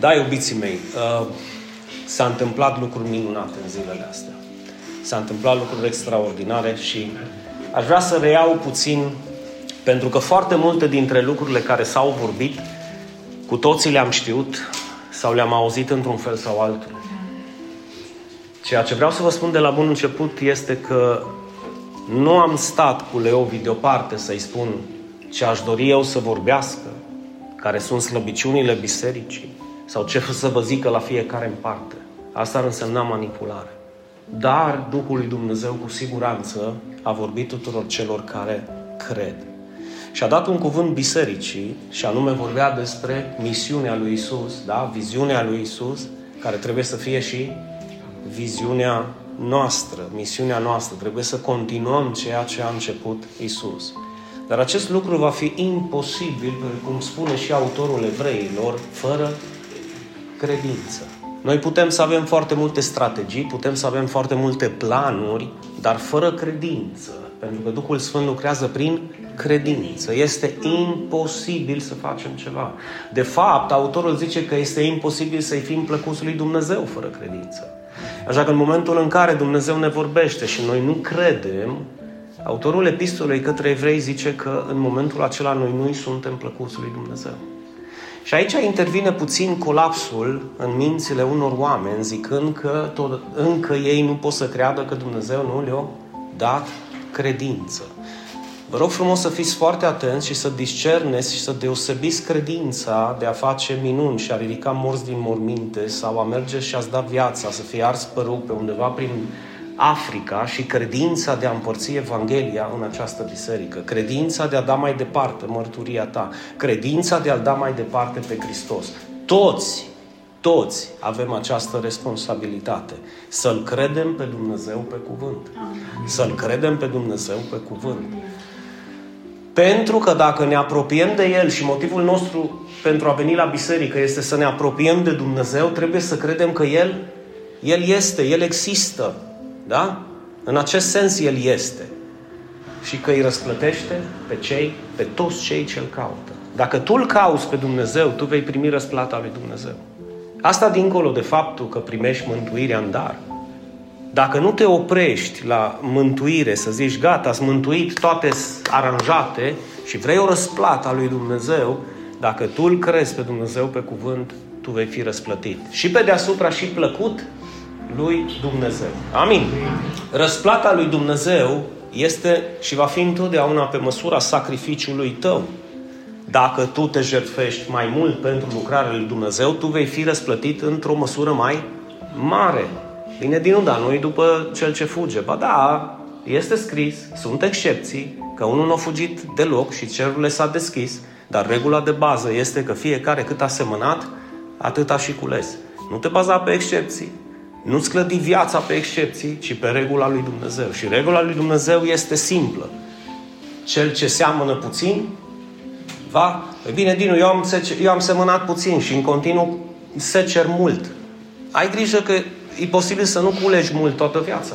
Da, iubiții mei, uh, s-a întâmplat lucruri minunate în zilele astea. S-a întâmplat lucruri extraordinare și aș vrea să reiau puțin, pentru că foarte multe dintre lucrurile care s-au vorbit, cu toții le-am știut sau le-am auzit într-un fel sau altul. Ceea ce vreau să vă spun de la bun început este că nu am stat cu Leovi deoparte să-i spun ce aș dori eu să vorbească, care sunt slăbiciunile bisericii, sau ce să vă zică la fiecare în parte. Asta ar însemna manipulare. Dar Duhul lui Dumnezeu cu siguranță a vorbit tuturor celor care cred. Și a dat un cuvânt bisericii și anume vorbea despre misiunea lui Isus, da? viziunea lui Isus, care trebuie să fie și viziunea noastră, misiunea noastră. Trebuie să continuăm ceea ce a început Isus. Dar acest lucru va fi imposibil, cum spune și autorul evreilor, fără credință. Noi putem să avem foarte multe strategii, putem să avem foarte multe planuri, dar fără credință. Pentru că Duhul Sfânt lucrează prin credință. Este imposibil să facem ceva. De fapt, autorul zice că este imposibil să-i fim plăcuți lui Dumnezeu fără credință. Așa că în momentul în care Dumnezeu ne vorbește și noi nu credem, autorul epistolei către evrei zice că în momentul acela noi nu suntem plăcuți lui Dumnezeu. Și aici intervine puțin colapsul în mințile unor oameni, zicând că tot, încă ei nu pot să creadă că Dumnezeu nu le-a dat credință. Vă rog frumos să fiți foarte atenți și să discerneți și să deosebiți credința de a face minuni și a ridica morți din morminte sau a merge și a-ți da viața, să fie ars părul pe undeva prin Africa și credința de a împărți Evanghelia în această biserică, credința de a da mai departe mărturia ta, credința de a-L da mai departe pe Hristos. Toți, toți avem această responsabilitate. Să-L credem pe Dumnezeu pe cuvânt. Să-L credem pe Dumnezeu pe cuvânt. Pentru că dacă ne apropiem de El și motivul nostru pentru a veni la biserică este să ne apropiem de Dumnezeu, trebuie să credem că El, El este, El există. Da? În acest sens El este. Și că îi răsplătește pe cei, pe toți cei ce îl caută. Dacă tu îl cauți pe Dumnezeu, tu vei primi răsplata lui Dumnezeu. Asta dincolo de faptul că primești mântuirea în dar. Dacă nu te oprești la mântuire, să zici, gata, ați mântuit, toate aranjate și vrei o răsplată a lui Dumnezeu, dacă tu îl crezi pe Dumnezeu pe cuvânt, tu vei fi răsplătit. Și pe deasupra și plăcut lui Dumnezeu. Amin. Răsplata lui Dumnezeu este și va fi întotdeauna pe măsura sacrificiului tău. Dacă tu te jertfești mai mult pentru lucrarea lui Dumnezeu, tu vei fi răsplătit într-o măsură mai mare. Bine din da, noi după cel ce fuge. Ba da, este scris, sunt excepții, că unul nu a fugit deloc și cerurile s-a deschis, dar regula de bază este că fiecare cât a semănat, atât a și cules. Nu te baza pe excepții. Nu-ți clădi viața pe excepții, ci pe regula lui Dumnezeu. Și regula lui Dumnezeu este simplă. Cel ce seamănă puțin, va... Păi bine, Dinu, eu am, eu am semănat puțin și în continuu secer mult. Ai grijă că e posibil să nu culegi mult toată viața.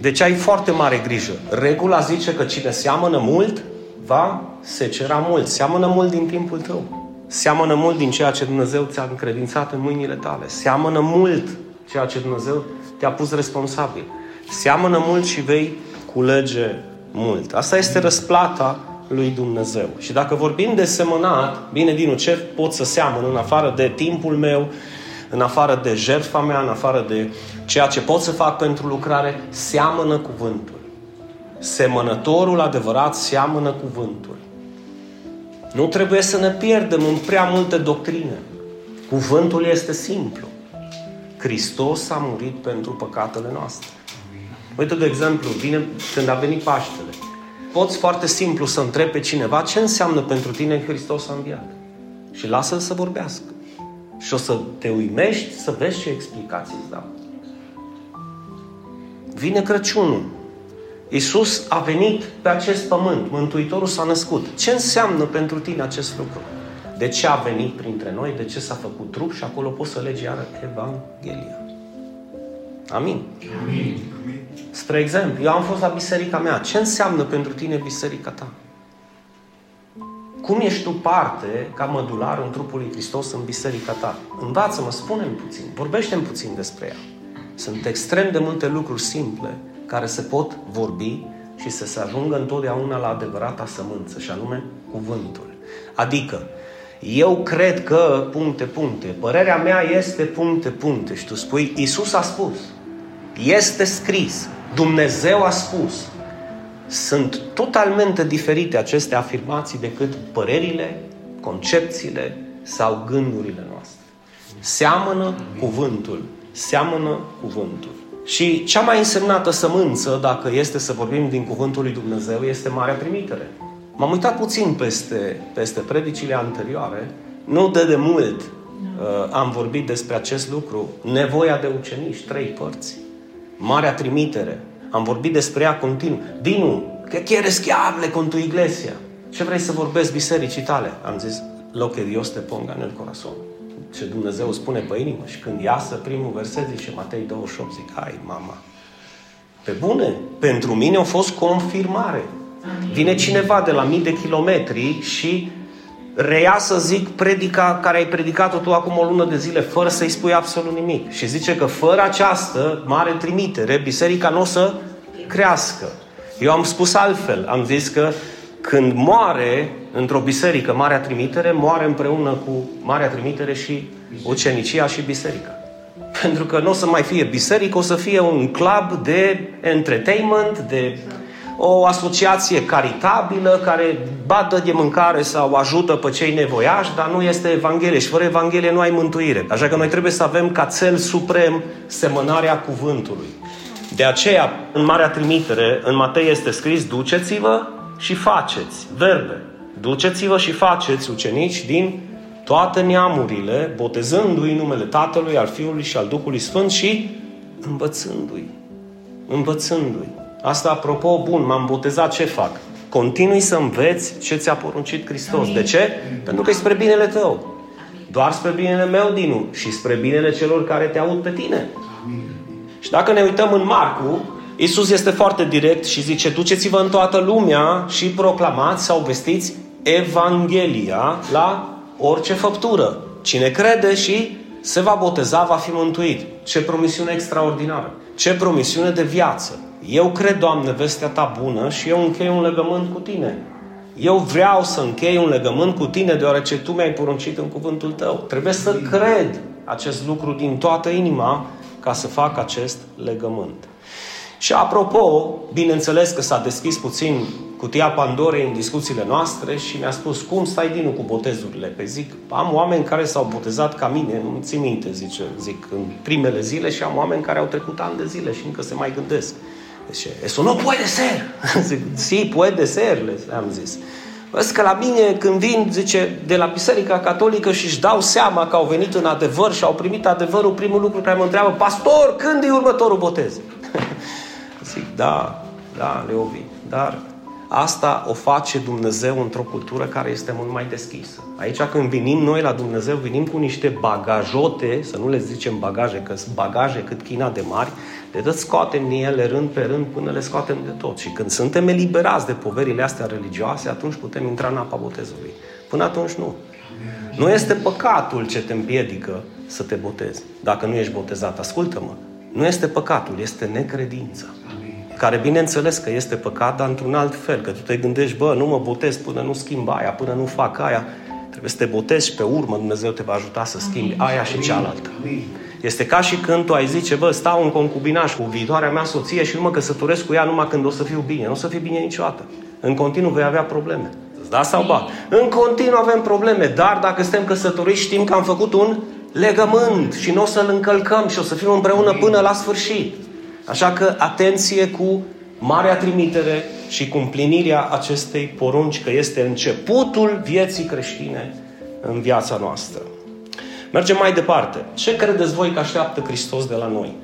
Deci ai foarte mare grijă. Regula zice că cine seamănă mult, va secera mult. Seamănă mult din timpul tău. Seamănă mult din ceea ce Dumnezeu ți-a încredințat în mâinile tale. Seamănă mult ceea ce Dumnezeu te-a pus responsabil. Seamănă mult și vei culege mult. Asta este răsplata lui Dumnezeu. Și dacă vorbim de semănat, bine, Dinu, ce pot să seamăn în afară de timpul meu, în afară de jertfa mea, în afară de ceea ce pot să fac pentru lucrare, seamănă cuvântul. Semănătorul adevărat seamănă cuvântul. Nu trebuie să ne pierdem în prea multe doctrine. Cuvântul este simplu. Hristos a murit pentru păcatele noastre. Uite, de exemplu, vine când a venit Paștele. Poți foarte simplu să întrebi pe cineva ce înseamnă pentru tine Hristos a înviat. Și lasă-l să vorbească. Și o să te uimești să vezi ce explicații îți dau. Vine Crăciunul. Iisus a venit pe acest pământ, Mântuitorul s-a născut. Ce înseamnă pentru tine acest lucru? De ce a venit printre noi? De ce s-a făcut trup? Și acolo poți să legi iară Evanghelia. Amin. Amin. Spre exemplu, eu am fost la biserica mea. Ce înseamnă pentru tine biserica ta? Cum ești tu parte, ca mădular, în trupul lui Hristos, în biserica ta? Învață-mă, spune-mi puțin, vorbește-mi puțin despre ea. Sunt extrem de multe lucruri simple care se pot vorbi și să se ajungă întotdeauna la adevărata sămânță, și anume cuvântul. Adică, eu cred că puncte, puncte, părerea mea este puncte, puncte și tu spui, Isus a spus, este scris, Dumnezeu a spus. Sunt totalmente diferite aceste afirmații decât părerile, concepțiile sau gândurile noastre. Seamănă cuvântul, seamănă cuvântul. Și cea mai însemnată sămânță, dacă este să vorbim din cuvântul lui Dumnezeu, este Marea Trimitere. M-am uitat puțin peste, peste predicile anterioare. Nu de demult uh, am vorbit despre acest lucru. Nevoia de ucenici, trei părți. Marea Trimitere. Am vorbit despre ea continuu. Dinu, că quieres que hable con tu iglesia? Ce vrei să vorbesc bisericii tale? Am zis, lo que Dios te ponga en el corazón ce Dumnezeu spune pe inimă și când iasă primul verset zice Matei 28, zic, hai mama, pe bune, pentru mine a fost confirmare. Vine cineva de la mii de kilometri și reia să zic predica care ai predicat-o tu acum o lună de zile fără să-i spui absolut nimic. Și zice că fără această mare trimitere, biserica nu o să crească. Eu am spus altfel, am zis că când moare într-o biserică Marea Trimitere, moare împreună cu Marea Trimitere și ucenicia și biserica. Pentru că nu o să mai fie biserică, o să fie un club de entertainment, de o asociație caritabilă care bată de mâncare sau ajută pe cei nevoiași, dar nu este Evanghelie. Și fără Evanghelie nu ai mântuire. Așa că noi trebuie să avem ca cel suprem semănarea cuvântului. De aceea, în Marea Trimitere, în Matei este scris, duceți-vă și faceți, verbe, duceți-vă și faceți ucenici din toate neamurile, botezându-i numele Tatălui, al Fiului și al Duhului Sfânt și învățându-i. Învățându-i. Asta, apropo, bun, m-am botezat, ce fac? Continui să înveți ce ți-a poruncit Hristos. Amin. De ce? Pentru că e spre binele tău. Doar spre binele meu, Dinu, și spre binele celor care te aud pe tine. Amin. Și dacă ne uităm în Marcu, Isus este foarte direct și zice, duceți-vă în toată lumea și proclamați sau vestiți Evanghelia la orice făptură. Cine crede și se va boteza, va fi mântuit. Ce promisiune extraordinară! Ce promisiune de viață! Eu cred, Doamne, vestea Ta bună și eu închei un legământ cu Tine. Eu vreau să închei un legământ cu Tine deoarece Tu mi-ai poruncit în cuvântul Tău. Trebuie să cred acest lucru din toată inima ca să fac acest legământ. Și apropo, bineînțeles că s-a deschis puțin cutia Pandorei în discuțiile noastre și mi-a spus, cum stai Dinu cu botezurile? Pe zic, am oameni care s-au botezat ca mine, nu țin minte, zice, zic, în primele zile și am oameni care au trecut ani de zile și încă se mai gândesc. Deci, eso no puede ser. zic, si, puede ser, le am zis. Vezi că la mine când vin, zice, de la Biserica Catolică și își dau seama că au venit în adevăr și au primit adevărul, primul lucru care mă întreabă, pastor, când e următorul botez? Zic, da, da, Leovi, dar asta o face Dumnezeu într-o cultură care este mult mai deschisă. Aici când venim noi la Dumnezeu, venim cu niște bagajote, să nu le zicem bagaje, că sunt bagaje cât china de mari, de tot scoatem din ele rând pe rând până le scoatem de tot. Și când suntem eliberați de poverile astea religioase, atunci putem intra în apa botezului. Până atunci nu. Nu este păcatul ce te împiedică să te botezi. Dacă nu ești botezat, ascultă-mă. Nu este păcatul, este necredința care bineînțeles că este păcat, dar într-un alt fel, că tu te gândești, bă, nu mă botez până nu schimb aia, până nu fac aia, trebuie să te botezi și pe urmă Dumnezeu te va ajuta să schimbi aia și cealaltă. Este ca și când tu ai zice, bă, stau în concubinaș cu viitoarea mea soție și nu mă căsătoresc cu ea numai când o să fiu bine. Nu o să fii bine niciodată. În continuu vei avea probleme. Da sau ba? În continuu avem probleme, dar dacă suntem căsătoriți știm că am făcut un legământ și nu o să-l încălcăm și o să fim împreună până la sfârșit. Așa că atenție cu marea trimitere și cu împlinirea acestei porunci, că este începutul vieții creștine în viața noastră. Mergem mai departe. Ce credeți voi că așteaptă Hristos de la noi?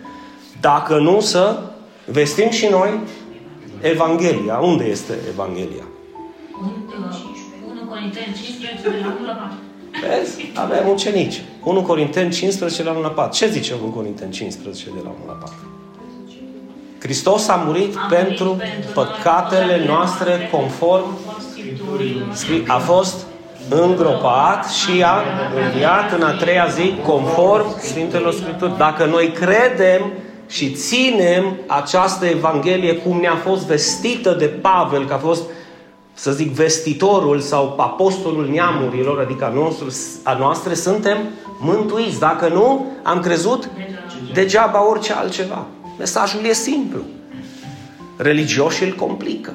Dacă nu să vestim și noi Evanghelia. Unde este Evanghelia? 1 Corinteni 15 de la 1 la 4. Vezi? Avem ucenici. 1 Corinteni 15 la 1 la 4. Ce zice 1 Corinteni 15 de la 1 la 4? Hristos a murit, a pentru, pentru păcatele noastre conform a fost îngropat și a înviat în a treia zi conform Sfintelor Scripturi. Dacă noi credem și ținem această Evanghelie cum ne-a fost vestită de Pavel, că a fost, să zic, vestitorul sau apostolul neamurilor, adică a, nostru, a noastre, suntem mântuiți. Dacă nu, am crezut degeaba orice altceva. Mesajul e simplu. Religioșii îl complică.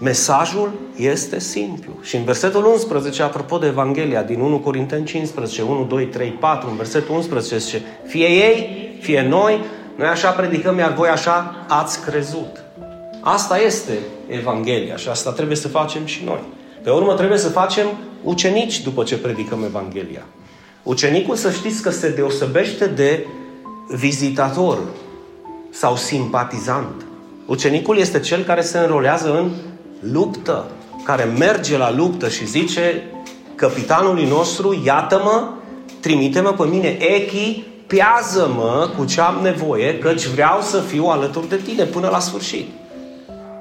Mesajul este simplu. Și în versetul 11, apropo de Evanghelia din 1 Corinteni 15, 1, 2, 3, 4, în versetul 11 zice, fie ei, fie noi, noi așa predicăm, iar voi așa ați crezut. Asta este Evanghelia și asta trebuie să facem și noi. Pe urmă trebuie să facem ucenici după ce predicăm Evanghelia. Ucenicul să știți că se deosebește de vizitator sau simpatizant. Ucenicul este cel care se înrolează în luptă, care merge la luptă și zice capitanului nostru, iată-mă, trimite-mă pe mine, echi, pează-mă cu ce am nevoie, căci vreau să fiu alături de tine până la sfârșit.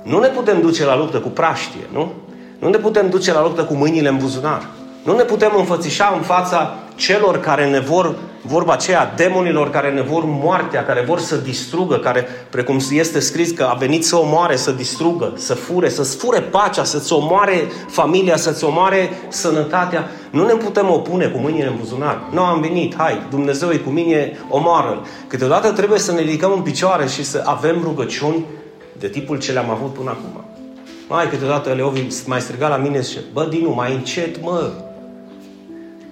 Nu ne putem duce la luptă cu praștie, nu? Nu ne putem duce la luptă cu mâinile în buzunar. Nu ne putem înfățișa în fața celor care ne vor, vorba aceea, demonilor care ne vor moartea, care vor să distrugă, care, precum este scris că a venit să omoare, să distrugă, să fure, să-ți fure pacea, să-ți omoare familia, să-ți omoare sănătatea. Nu ne putem opune cu mâinile în buzunar. Nu am venit, hai, Dumnezeu e cu mine, omoară-l. Câteodată trebuie să ne ridicăm în picioare și să avem rugăciuni de tipul ce le-am avut până acum. Mai câteodată Leovi mai striga la mine și zice, bă, Dinu, mai încet, mă,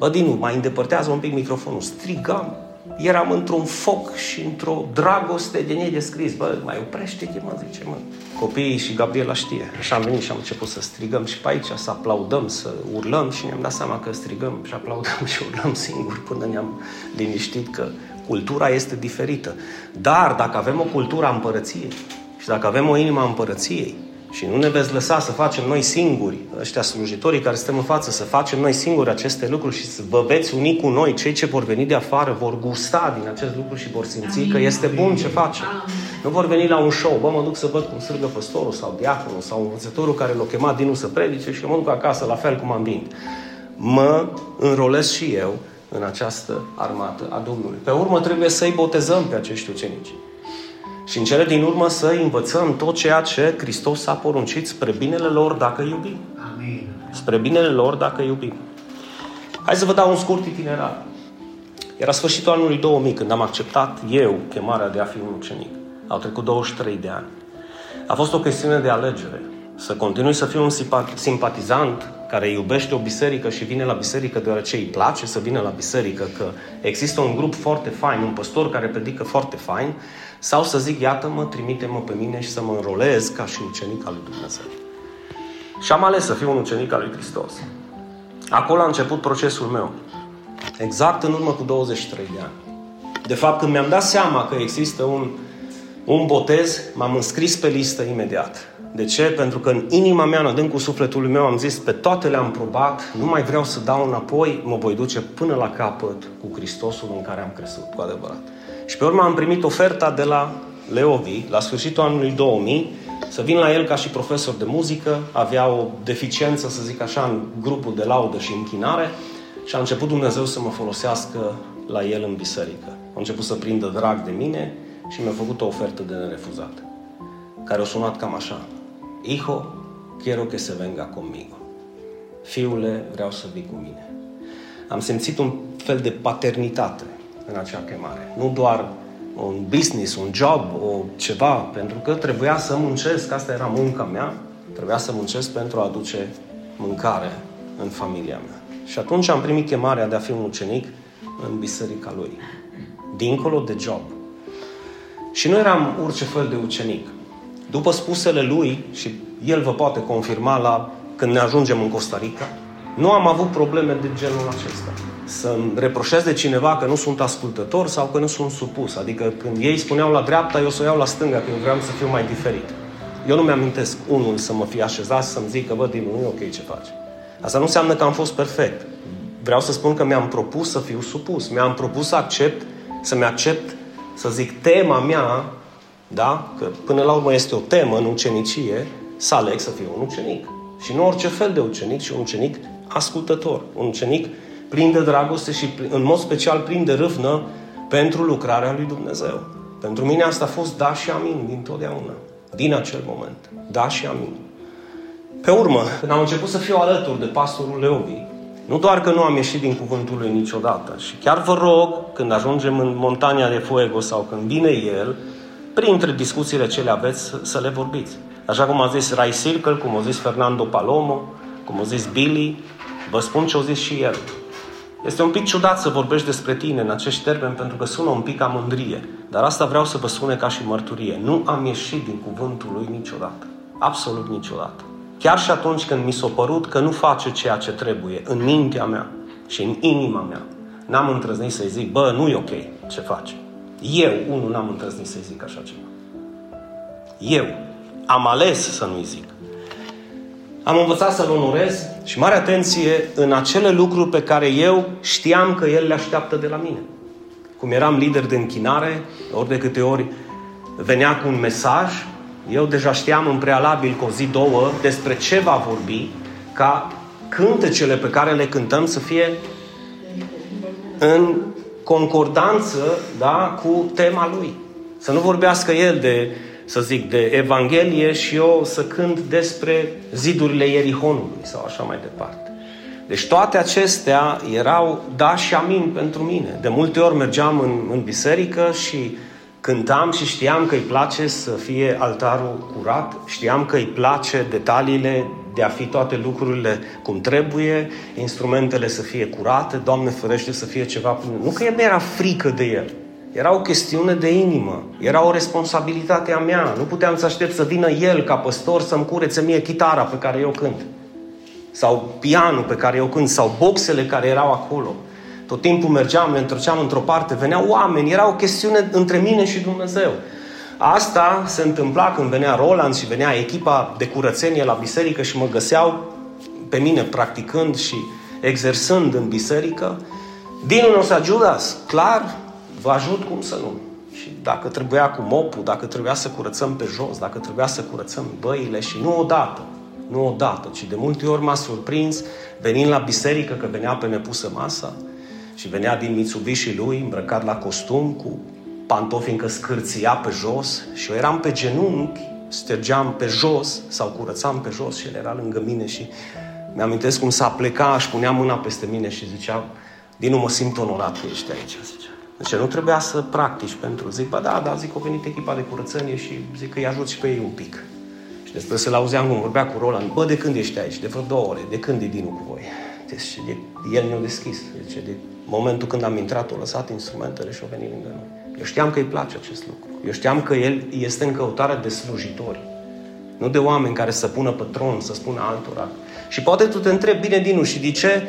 Bă, Dinu, mai îndepărtează un pic microfonul. Strigam. Eram într-un foc și într-o dragoste de nedescris. Bă, mai oprește-te, mă, zice, mă. Copiii și Gabriela știe. Așa am venit și am început să strigăm și pe aici, să aplaudăm, să urlăm și ne-am dat seama că strigăm și aplaudăm și urlăm singuri până ne-am liniștit că cultura este diferită. Dar dacă avem o cultură a împărăției și dacă avem o inimă a împărăției, și nu ne veți lăsa să facem noi singuri, ăștia slujitorii care suntem în față, să facem noi singuri aceste lucruri și să vă veți uni cu noi. Cei ce vor veni de afară vor gusta din acest lucru și vor simți Amin. că este bun ce facem. Nu vor veni la un show, bă, mă duc să văd cum sârgă păstorul sau diaconul sau învățătorul care l-a chemat din să predice și mă duc acasă la fel cum am venit. Mă înrolez și eu în această armată a Domnului. Pe urmă trebuie să-i botezăm pe acești ucenici. Și în cele din urmă să învățăm tot ceea ce Hristos a poruncit spre binele lor dacă iubim. Amin. Spre binele lor dacă iubim. Hai să vă dau un scurt itinerar. Era sfârșitul anului 2000 când am acceptat eu chemarea de a fi un ucenic. Au trecut 23 de ani. A fost o chestiune de alegere. Să continui să fiu un simpatizant care iubește o biserică și vine la biserică deoarece îi place să vină la biserică, că există un grup foarte fain, un păstor care predică foarte fain, sau să zic, iată-mă, trimite-mă pe mine și să mă înrolez ca și ucenic al lui Dumnezeu. Și am ales să fiu un ucenic al lui Hristos. Acolo a început procesul meu. Exact în urmă cu 23 de ani. De fapt, când mi-am dat seama că există un, un botez, m-am înscris pe listă imediat. De ce? Pentru că în inima mea, în adâncul sufletului meu, am zis, pe toate le-am probat, nu mai vreau să dau înapoi, mă voi duce până la capăt cu Hristosul în care am crescut, cu adevărat. Și pe urmă am primit oferta de la Leovi, la sfârșitul anului 2000, să vin la el ca și profesor de muzică, avea o deficiență, să zic așa, în grupul de laudă și închinare și a început Dumnezeu să mă folosească la el în biserică. A început să prindă drag de mine și mi-a făcut o ofertă de nerefuzat, care a sunat cam așa. Hijo, quiero que se venga conmigo. Fiule, vreau să vii cu mine. Am simțit un fel de paternitate în acea chemare. Nu doar un business, un job, o ceva, pentru că trebuia să muncesc, asta era munca mea, trebuia să muncesc pentru a aduce mâncare în familia mea. Și atunci am primit chemarea de a fi un ucenic în biserica lui, dincolo de job. Și nu eram orice fel de ucenic. După spusele lui, și el vă poate confirma la când ne ajungem în Costa Rica, nu am avut probleme de genul acesta să-mi reproșez de cineva că nu sunt ascultător sau că nu sunt supus. Adică când ei spuneau la dreapta, eu să o iau la stânga, că eu vreau să fiu mai diferit. Eu nu mi-amintesc unul să mă fie așezat să-mi zică, bă, Dinu, nu e ok ce faci. Asta nu înseamnă că am fost perfect. Vreau să spun că mi-am propus să fiu supus. Mi-am propus să accept, să-mi accept, să zic, tema mea, da? Că până la urmă este o temă în ucenicie, să aleg să fiu un ucenic. Și nu orice fel de ucenic, ci un ucenic ascultător, un ucenic plin de dragoste și în mod special plin de râvnă pentru lucrarea lui Dumnezeu. Pentru mine asta a fost da și amin din totdeauna, din acel moment. Da și amin. Pe urmă, când am început să fiu alături de pastorul Leovi, nu doar că nu am ieșit din cuvântul lui niciodată, și chiar vă rog, când ajungem în montania de Fuego sau când vine el, printre discuțiile ce le aveți, să le vorbiți. Așa cum a zis Rai Circle, cum a zis Fernando Palomo, cum a zis Billy, vă spun ce a zis și el. Este un pic ciudat să vorbești despre tine în acești termeni pentru că sună un pic ca mândrie. Dar asta vreau să vă spune ca și mărturie. Nu am ieșit din cuvântul lui niciodată. Absolut niciodată. Chiar și atunci când mi s-a părut că nu face ceea ce trebuie în mintea mea și în inima mea, n-am întrăznit să-i zic, bă, nu e ok ce faci. Eu, unul, n-am întrăznit să-i zic așa ceva. Eu am ales să nu-i zic. Am învățat să-l onorez și mare atenție în acele lucruri pe care eu știam că el le așteaptă de la mine. Cum eram lider de închinare, ori de câte ori venea cu un mesaj, eu deja știam în prealabil cu o zi, două, despre ce va vorbi, ca cântecele pe care le cântăm să fie în concordanță da, cu tema lui. Să nu vorbească el de, să zic, de Evanghelie și eu să cânt despre zidurile Ierihonului sau așa mai departe. Deci toate acestea erau da și amin pentru mine. De multe ori mergeam în, în biserică și cântam și știam că îi place să fie altarul curat, știam că îi place detaliile de a fi toate lucrurile cum trebuie, instrumentele să fie curate, Doamne ferește să fie ceva... Nu că nu era frică de el, era o chestiune de inimă, era o responsabilitate a mea. Nu puteam să aștept să vină el ca păstor să-mi curețe mie chitara pe care eu cânt. Sau pianul pe care eu cânt, sau boxele care erau acolo. Tot timpul mergeam, ne întorceam într-o parte, veneau oameni, era o chestiune între mine și Dumnezeu. Asta se întâmpla când venea Roland și venea echipa de curățenie la biserică și mă găseau pe mine practicând și exersând în biserică. Din Nosa Judas, clar, vă ajut cum să nu. Și dacă trebuia cu mopul, dacă trebuia să curățăm pe jos, dacă trebuia să curățăm băile și nu odată, nu odată, ci de multe ori m-a surprins venind la biserică că venea pe nepusă masa și venea din Mitsubishi lui îmbrăcat la costum cu pantofi încă scârția pe jos și eu eram pe genunchi, stergeam pe jos sau curățam pe jos și el era lângă mine și mi-amintesc cum s-a plecat, și punea mâna peste mine și zicea, din nou mă simt onorat că ești aici, zicea. Deci nu trebuia să practici pentru. Zic, bă, da, da, zic, a venit echipa de curățenie și zic că îi ajut și pe ei un pic. Și despre să-l auzeam cum vorbea cu Roland, bă, de când ești aici? De vreo două ore. De când e Dinu cu voi? Deci de, el ne-a deschis. Deci de momentul când am intrat, a lăsat instrumentele și a venit lângă noi. Eu știam că îi place acest lucru. Eu știam că el este în căutare de slujitori. Nu de oameni care să pună pe tron, să spună altora. Și poate tu te întrebi, bine, Dinu, și de ce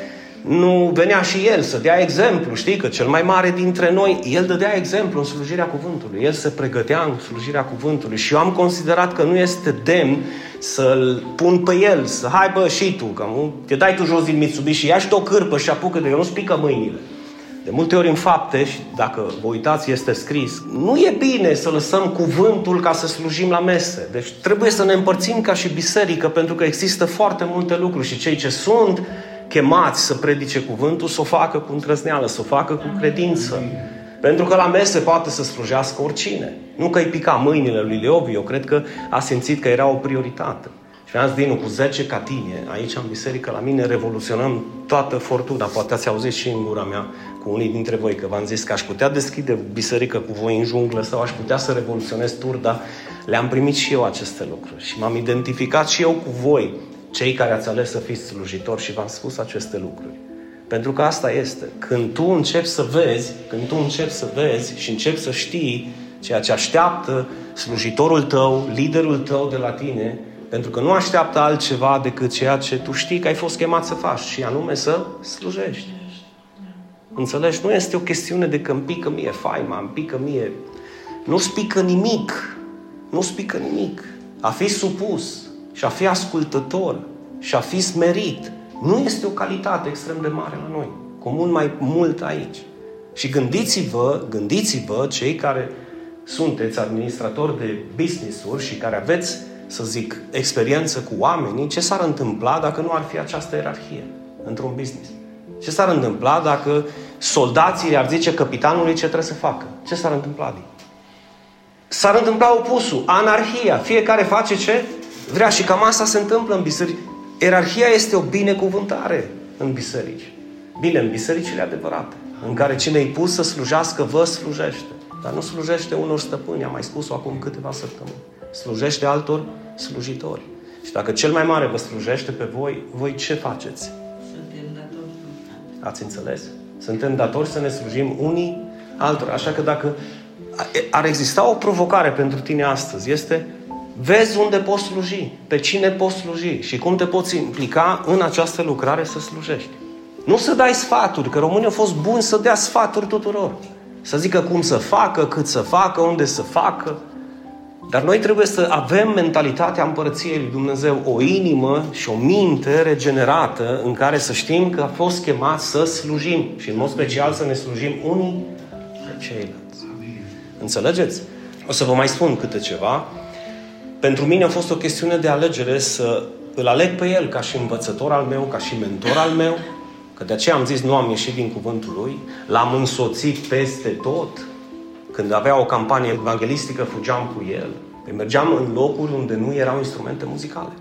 nu venea și el să dea exemplu? Știi că cel mai mare dintre noi, el dădea exemplu în slujirea cuvântului. El se pregătea în slujirea cuvântului. Și eu am considerat că nu este demn să-l pun pe el, să hai bă și tu, că te dai tu jos din Mitsubishi, ia și o cârpă și apucă de eu, nu spică mâinile. De multe ori în fapte, și dacă vă uitați, este scris, nu e bine să lăsăm cuvântul ca să slujim la mese. Deci trebuie să ne împărțim ca și biserică, pentru că există foarte multe lucruri și cei ce sunt chemați să predice cuvântul, să o facă cu întrăzneală, să o facă cu credință. Pentru că la mese poate să slujească oricine. Nu că îi pica mâinile lui Leovi, eu cred că a simțit că era o prioritate. Și am zis, Dinu, cu 10 catine, aici în biserică, la mine, revoluționăm toată fortuna. Poate ați auzit și în gura mea cu unii dintre voi, că v-am zis că aș putea deschide biserică cu voi în junglă sau aș putea să revoluționez turda. Le-am primit și eu aceste lucruri și m-am identificat și eu cu voi, cei care ați ales să fiți slujitori și v-am spus aceste lucruri. Pentru că asta este. Când tu începi să vezi, când tu începi să vezi și începi să știi ceea ce așteaptă slujitorul tău, liderul tău de la tine, pentru că nu așteaptă altceva decât ceea ce tu știi că ai fost chemat să faci, și anume să slujești. Înțelegi? Nu este o chestiune de că îmi pică mie faima, îmi pică mie... Nu spică nimic. Nu spică nimic. A fi supus și a fi ascultător și a fi smerit nu este o calitate extrem de mare la noi. Cu mult mai mult aici. Și gândiți-vă, gândiți-vă cei care sunteți administratori de business-uri și care aveți, să zic, experiență cu oamenii, ce s-ar întâmpla dacă nu ar fi această ierarhie. într-un business. Ce s-ar întâmpla dacă soldații ar zice capitanului ce trebuie să facă? Ce s-ar întâmpla? Adi? S-ar întâmpla opusul, anarhia. Fiecare face ce vrea și cam asta se întâmplă în biserici. Erarhia este o binecuvântare în biserici. Bine, în bisericile adevărate, în care cine e pus să slujească, vă slujește. Dar nu slujește unor stăpâni, am mai spus-o acum câteva săptămâni. Slujește altor slujitori. Și dacă cel mai mare vă slujește pe voi, voi ce faceți? Suntem datori. Ați înțeles? Suntem datori să ne slujim unii altora. Așa că dacă ar exista o provocare pentru tine astăzi, este vezi unde poți sluji, pe cine poți sluji și cum te poți implica în această lucrare să slujești. Nu să dai sfaturi, că românii au fost buni să dea sfaturi tuturor. Să zică cum să facă, cât să facă, unde să facă. Dar noi trebuie să avem mentalitatea împărăției lui Dumnezeu, o inimă și o minte regenerată în care să știm că a fost chemat să slujim și în mod special să ne slujim unii pe ceilalți. Înțelegeți? O să vă mai spun câte ceva. Pentru mine a fost o chestiune de alegere să îl aleg pe el ca și învățător al meu, ca și mentor al meu, că de aceea am zis nu am ieșit din cuvântul lui, l-am însoțit peste tot, când avea o campanie evanghelistică, fugeam cu el. Păi mergeam în locuri unde nu erau instrumente muzicale.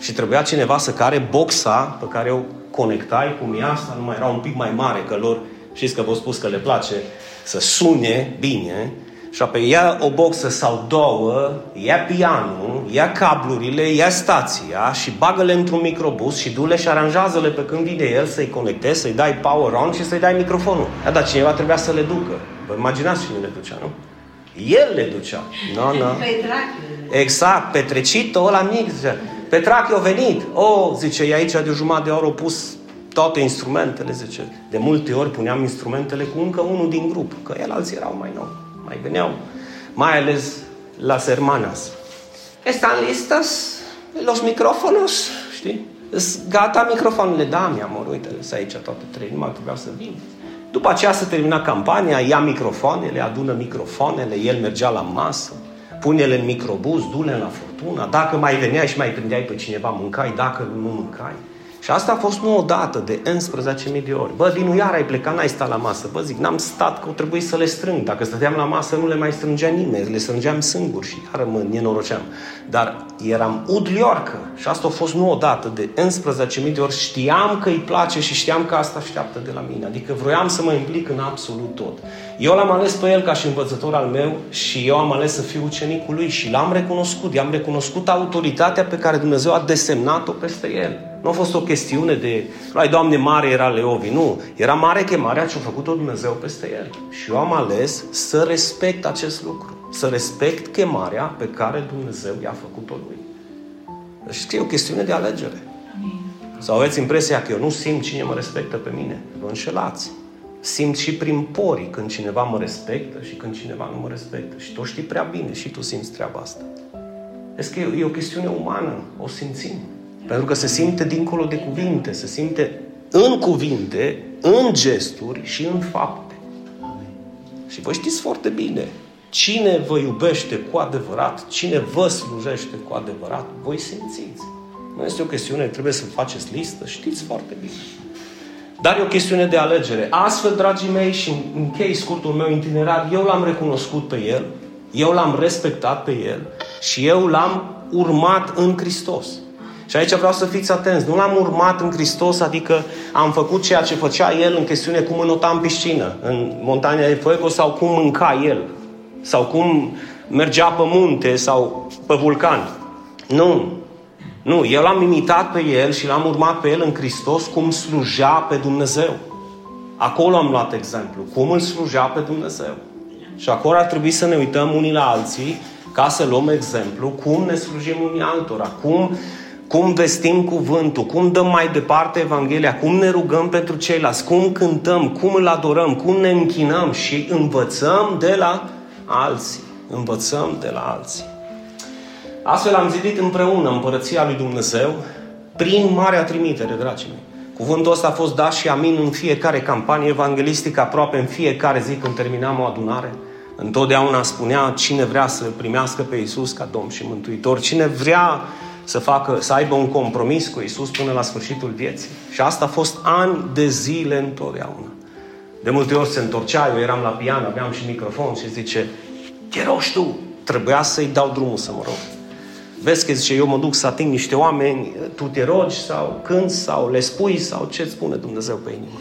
Și trebuia cineva să care boxa pe care o conectai, cum e asta, nu mai era un pic mai mare, că lor, știți că v-au spus că le place să sune bine, și apoi ia o boxă sau două, ia pianul, ia cablurile, ia stația și bagă-le într-un microbus și du-le și aranjează-le pe când vine el să-i conectezi, să-i dai power on și să-i dai microfonul. Da, dar cineva trebuia să le ducă. Vă imaginați cine le ducea, nu? El le ducea. No, no. Exact, petrecitul ăla mic, zice. Petrache a venit. O, oh, zice, e aici de o jumătate de oră au pus toate instrumentele, zice. De multe ori puneam instrumentele cu încă unul din grup, că el alții erau mai nou. Mai veneau, mai ales las hermanas. Están listas los micrófonos? Știi? Gata microfoanele? Da, mi-am uite, sunt aici toate trei, nu mai trebuia să vin. După aceea să termina campania, ia microfoanele, adună microfoanele, el mergea la masă, pune-le în microbus, du-le la furtuna, dacă mai veneai și mai prindeai pe cineva, mâncai, dacă nu mâncai. Și asta a fost nu o dată, de 11.000 de ori. Bă, din uiar ai plecat, n-ai stat la masă. Bă, zic, n-am stat, că o trebuie să le strâng. Dacă stăteam la masă, nu le mai strângea nimeni, le strângeam singur și iară mă nenoroceam. Dar eram udliorcă și asta a fost nu o dată, de 11.000 de ori. Știam că îi place și știam că asta așteaptă de la mine. Adică vroiam să mă implic în absolut tot. Eu l-am ales pe el ca și învățător al meu și eu am ales să fiu ucenicul lui și l-am recunoscut. I-am recunoscut autoritatea pe care Dumnezeu a desemnat-o peste el. Nu a fost o chestiune de, ai Doamne, mare era Leovi. Nu, era mare chemarea ce a făcut-o Dumnezeu peste el. Și eu am ales să respect acest lucru. Să respect chemarea pe care Dumnezeu i-a făcut-o lui. Deci e o chestiune de alegere. Sau aveți impresia că eu nu simt cine mă respectă pe mine. Vă înșelați. Simt și prin porii când cineva mă respectă și când cineva nu mă respectă. Și tu știi prea bine și tu simți treaba asta. Este că e o chestiune umană, o simțim. Pentru că se simte dincolo de cuvinte, se simte în cuvinte, în gesturi și în fapte. Și vă știți foarte bine, cine vă iubește cu adevărat, cine vă slujește cu adevărat, voi simțiți. Nu este o chestiune, trebuie să faceți listă, știți foarte bine. Dar e o chestiune de alegere. Astfel, dragii mei, și închei scurtul meu itinerar, eu l-am recunoscut pe El, eu l-am respectat pe El și eu l-am urmat în Hristos. Și aici vreau să fiți atenți. Nu l-am urmat în Hristos, adică am făcut ceea ce făcea El în chestiune cum înota în piscină, în montania de Fuego, sau cum mânca El, sau cum mergea pe munte sau pe vulcan. Nu. Nu, eu l-am imitat pe El și l-am urmat pe El în Hristos cum slujea pe Dumnezeu. Acolo am luat exemplu. Cum îl slujea pe Dumnezeu. Și acolo ar trebui să ne uităm unii la alții ca să luăm exemplu cum ne slujim unii altora, cum cum vestim cuvântul, cum dăm mai departe Evanghelia, cum ne rugăm pentru ceilalți, cum cântăm, cum îl adorăm, cum ne închinăm și învățăm de la alții. Învățăm de la alții. Astfel am zidit împreună împărăția lui Dumnezeu prin marea trimitere, dragii mei. Cuvântul ăsta a fost dat și amin în fiecare campanie evanghelistică, aproape în fiecare zi când terminam o adunare. Întotdeauna spunea cine vrea să primească pe Iisus ca Domn și Mântuitor, cine vrea să, facă, să aibă un compromis cu Isus până la sfârșitul vieții. Și asta a fost ani de zile întotdeauna. De multe ori se întorcea, eu eram la pian, aveam și microfon și zice, te rogi tu, trebuia să-i dau drumul să mă rog. Vezi că zice, eu mă duc să ating niște oameni, tu te rogi sau cânți sau le spui sau ce-ți spune Dumnezeu pe inimă.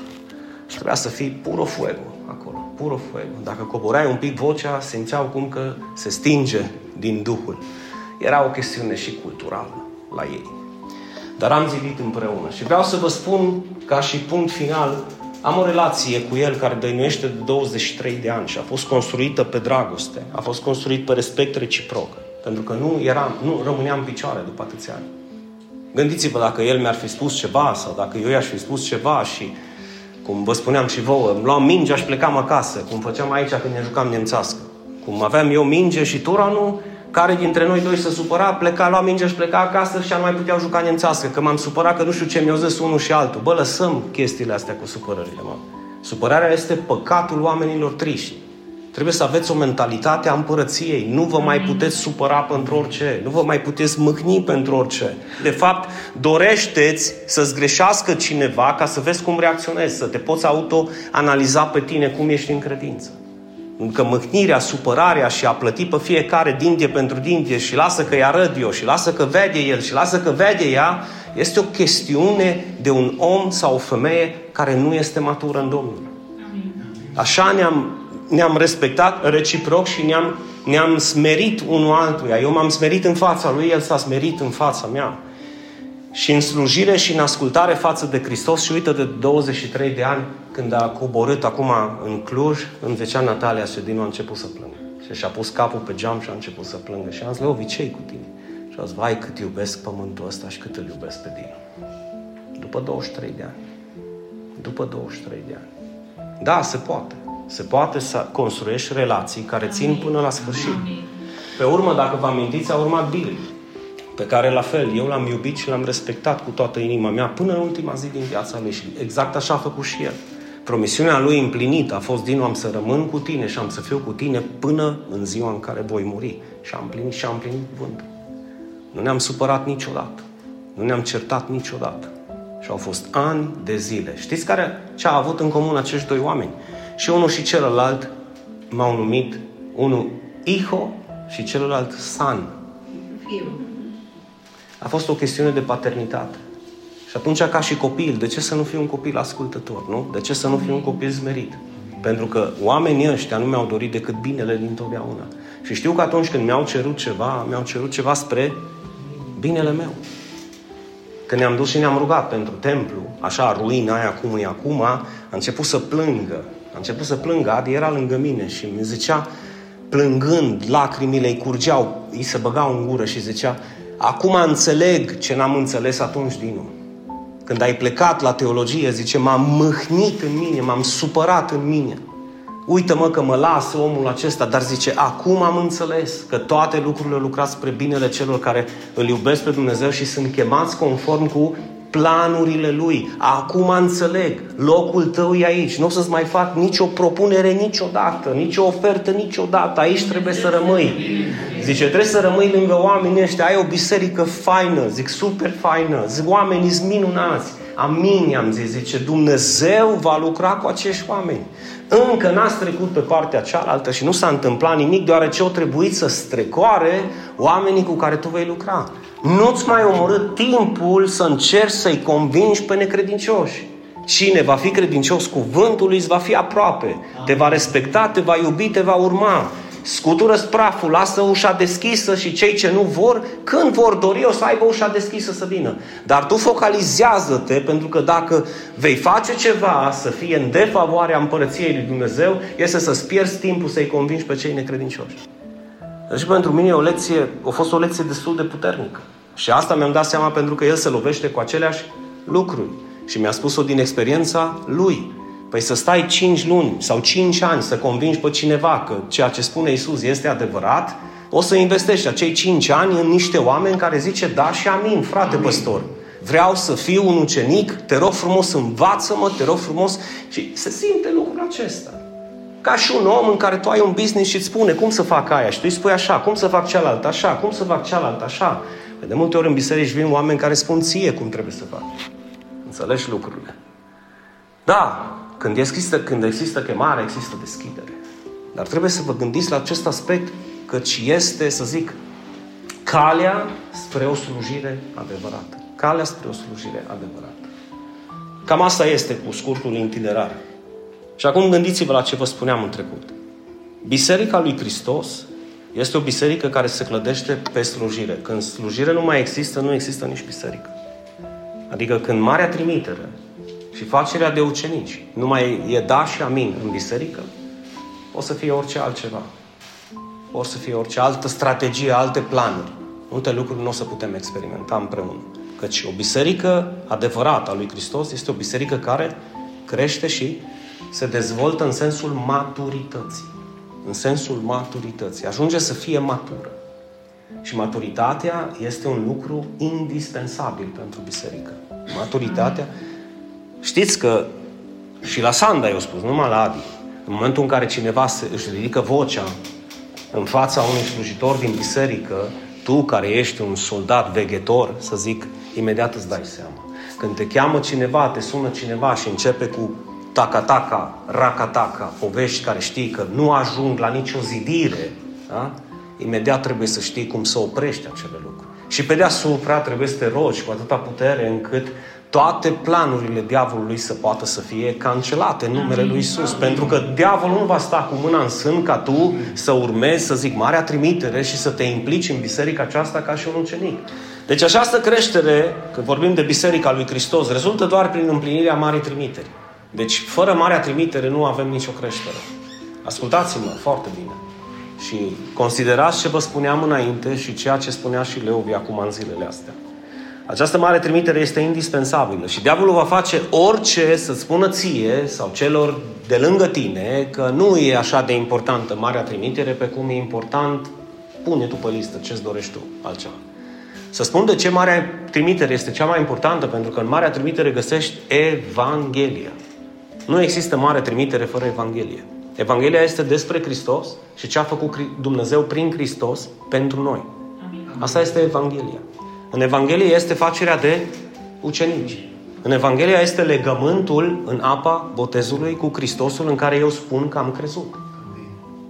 Și trebuia să fii puro fuego acolo, puro fuego. Dacă coborai un pic vocea, simțeau cum că se stinge din Duhul. Era o chestiune și culturală la ei. Dar am zidit împreună. Și vreau să vă spun, ca și punct final, am o relație cu el care dăinuiește de 23 de ani și a fost construită pe dragoste, a fost construit pe respect reciproc. Pentru că nu, eram, nu rămâneam în picioare după atâția ani. Gândiți-vă dacă el mi-ar fi spus ceva sau dacă eu i-aș fi spus ceva și, cum vă spuneam și vouă, îmi luam mingea și plecam acasă, cum făceam aici când ne jucam nemțească. Cum aveam eu minge și nu, care dintre noi doi se supăra, pleca, lua mingea și pleca acasă și nu mai puteau juca nemțească, că m-am supărat că nu știu ce mi-au zis unul și altul. Bă, lăsăm chestiile astea cu supărările, mă. Supărarea este păcatul oamenilor triști. Trebuie să aveți o mentalitate a împărăției. Nu vă mai puteți supăra pentru orice. Nu vă mai puteți mâhni pentru orice. De fapt, dorește-ți să-ți greșească cineva ca să vezi cum reacționezi, să te poți auto-analiza pe tine cum ești în credință. Că mâhnirea, supărarea și a plăti pe fiecare dintie pentru dintie și lasă că i arăt eu și lasă că vede el și lasă că vede ea, este o chestiune de un om sau o femeie care nu este matură în Domnul. Așa ne-am ne-am respectat reciproc și ne-am, ne-am smerit unul altuia. Eu m-am smerit în fața lui, el s-a smerit în fața mea. Și în slujire și în ascultare față de Hristos și uită de 23 de ani când a coborât acum în Cluj, în zicea Natalia Sedinu a început să plângă. Și și-a pus capul pe geam și a început să plângă. Și am zis, Leovi, ce cu tine? Și a zis, vai cât iubesc pământul ăsta și cât îl iubesc pe Dinu. După 23 de ani. După 23 de ani. Da, se poate se poate să construiești relații care țin până la sfârșit. Pe urmă, dacă vă amintiți, a urmat Bill, pe care la fel eu l-am iubit și l-am respectat cu toată inima mea până în ultima zi din viața lui și exact așa a făcut și el. Promisiunea lui împlinită a fost din am să rămân cu tine și am să fiu cu tine până în ziua în care voi muri. Și am împlinit și am împlinit cuvântul. Nu ne-am supărat niciodată. Nu ne-am certat niciodată. Și au fost ani de zile. Știți care ce a avut în comun acești doi oameni? Și unul și celălalt m-au numit, unul Iho și celălalt San. A fost o chestiune de paternitate. Și atunci, ca și copil, de ce să nu fiu un copil ascultător, nu? De ce să nu fiu un copil zmerit? Pentru că oamenii ăștia nu mi-au dorit decât binele din totdeauna. Și știu că atunci când mi-au cerut ceva, mi-au cerut ceva spre binele meu. Când ne-am dus și ne-am rugat pentru templu, așa, ruina aia cum e acum, a început să plângă a început să plângă, Adi era lângă mine și mi zicea, plângând, lacrimile îi curgeau, îi se băgau în gură și zicea, acum înțeleg ce n-am înțeles atunci, Dinu. Când ai plecat la teologie, zice, m-am mâhnit în mine, m-am supărat în mine. Uită-mă că mă lasă omul acesta, dar zice, acum am înțeles că toate lucrurile lucrați spre binele celor care îl iubesc pe Dumnezeu și sunt chemați conform cu planurile Lui. Acum înțeleg, locul tău e aici. Nu o să-ți mai fac nicio propunere niciodată, nicio ofertă niciodată. Aici trebuie să rămâi. Zice, trebuie să rămâi lângă oamenii ăștia. Ai o biserică faină, zic, super faină. Zic, oamenii sunt minunați. Amin, am zis, zice, Dumnezeu va lucra cu acești oameni. Încă n-ați trecut pe partea cealaltă și nu s-a întâmplat nimic, deoarece o trebuit să strecoare oamenii cu care tu vei lucra. Nu-ți mai omorât timpul să încerci să-i convingi pe necredincioși. Cine va fi credincios cuvântului îți va fi aproape. Te va respecta, te va iubi, te va urma. Scutură praful, lasă ușa deschisă și cei ce nu vor, când vor dori, o să aibă ușa deschisă să vină. Dar tu focalizează-te, pentru că dacă vei face ceva să fie în defavoarea împărăției lui Dumnezeu, este să-ți pierzi timpul să-i convingi pe cei necredincioși. Deci pentru mine o lecție, a fost o lecție destul de puternică. Și asta mi-am dat seama pentru că el se lovește cu aceleași lucruri. Și mi-a spus-o din experiența lui. Păi să stai 5 luni sau 5 ani să convingi pe cineva că ceea ce spune Isus este adevărat, o să investești acei 5 ani în niște oameni care zice da și amin, frate amin. păstor. Vreau să fiu un ucenic, te rog frumos, învață-mă, te rog frumos. Și se simte lucrul acesta. Ca și un om în care tu ai un business și îți spune cum să fac aia și tu îi spui așa, cum să fac cealaltă așa, cum să fac cealaltă așa. De multe ori în biserici vin oameni care spun ție cum trebuie să faci. Înțelegi lucrurile. Da, când există, când există chemare, există deschidere. Dar trebuie să vă gândiți la acest aspect, căci este, să zic, calea spre o slujire adevărată. Calea spre o slujire adevărată. Cam asta este cu scurtul itinerar. Și acum gândiți-vă la ce vă spuneam în trecut. Biserica lui Hristos este o biserică care se clădește pe slujire. Când slujire nu mai există, nu există nici biserică. Adică când Marea Trimitere și facerea de ucenici nu mai e da și amin în biserică, o să fie orice altceva. O să fie orice altă strategie, alte planuri. Multe lucruri nu o să putem experimenta împreună. Căci o biserică adevărată a lui Hristos este o biserică care crește și se dezvoltă în sensul maturității. În sensul maturității. Ajunge să fie matură. Și maturitatea este un lucru indispensabil pentru biserică. Maturitatea. Știți că și la Sanda eu spus, numai la Adi. În momentul în care cineva se, își ridică vocea în fața unui slujitor din biserică, tu care ești un soldat veghetor, să zic, imediat îți dai seama. Când te cheamă cineva, te sună cineva și începe cu taca-taca, raca-taca, povești care știi că nu ajung la nicio zidire, da? imediat trebuie să știi cum să oprești acele lucruri. Și pe deasupra trebuie să te rogi cu atâta putere încât toate planurile diavolului să poată să fie cancelate în numele lui Isus. Pentru că diavolul nu va sta cu mâna în sân ca tu să urmezi, să zic, marea trimitere și să te implici în biserica aceasta ca și un ucenic. Deci această creștere, când vorbim de Biserica lui Hristos, rezultă doar prin împlinirea Marii Trimiteri. Deci, fără Marea Trimitere nu avem nicio creștere. Ascultați-mă foarte bine. Și considerați ce vă spuneam înainte și ceea ce spunea și Leovi acum în zilele astea. Această mare trimitere este indispensabilă și diavolul va face orice să spună ție sau celor de lângă tine că nu e așa de importantă marea trimitere pe cum e important, pune tu pe listă ce-ți dorești tu altceva. Să spun de ce Marea Trimitere este cea mai importantă, pentru că în Marea Trimitere găsești Evanghelia. Nu există Mare Trimitere fără Evanghelie. Evanghelia este despre Hristos și ce a făcut Dumnezeu prin Hristos pentru noi. Asta este Evanghelia. În Evanghelie este facerea de ucenici. În Evanghelia este legământul în apa botezului cu Hristosul în care eu spun că am crezut.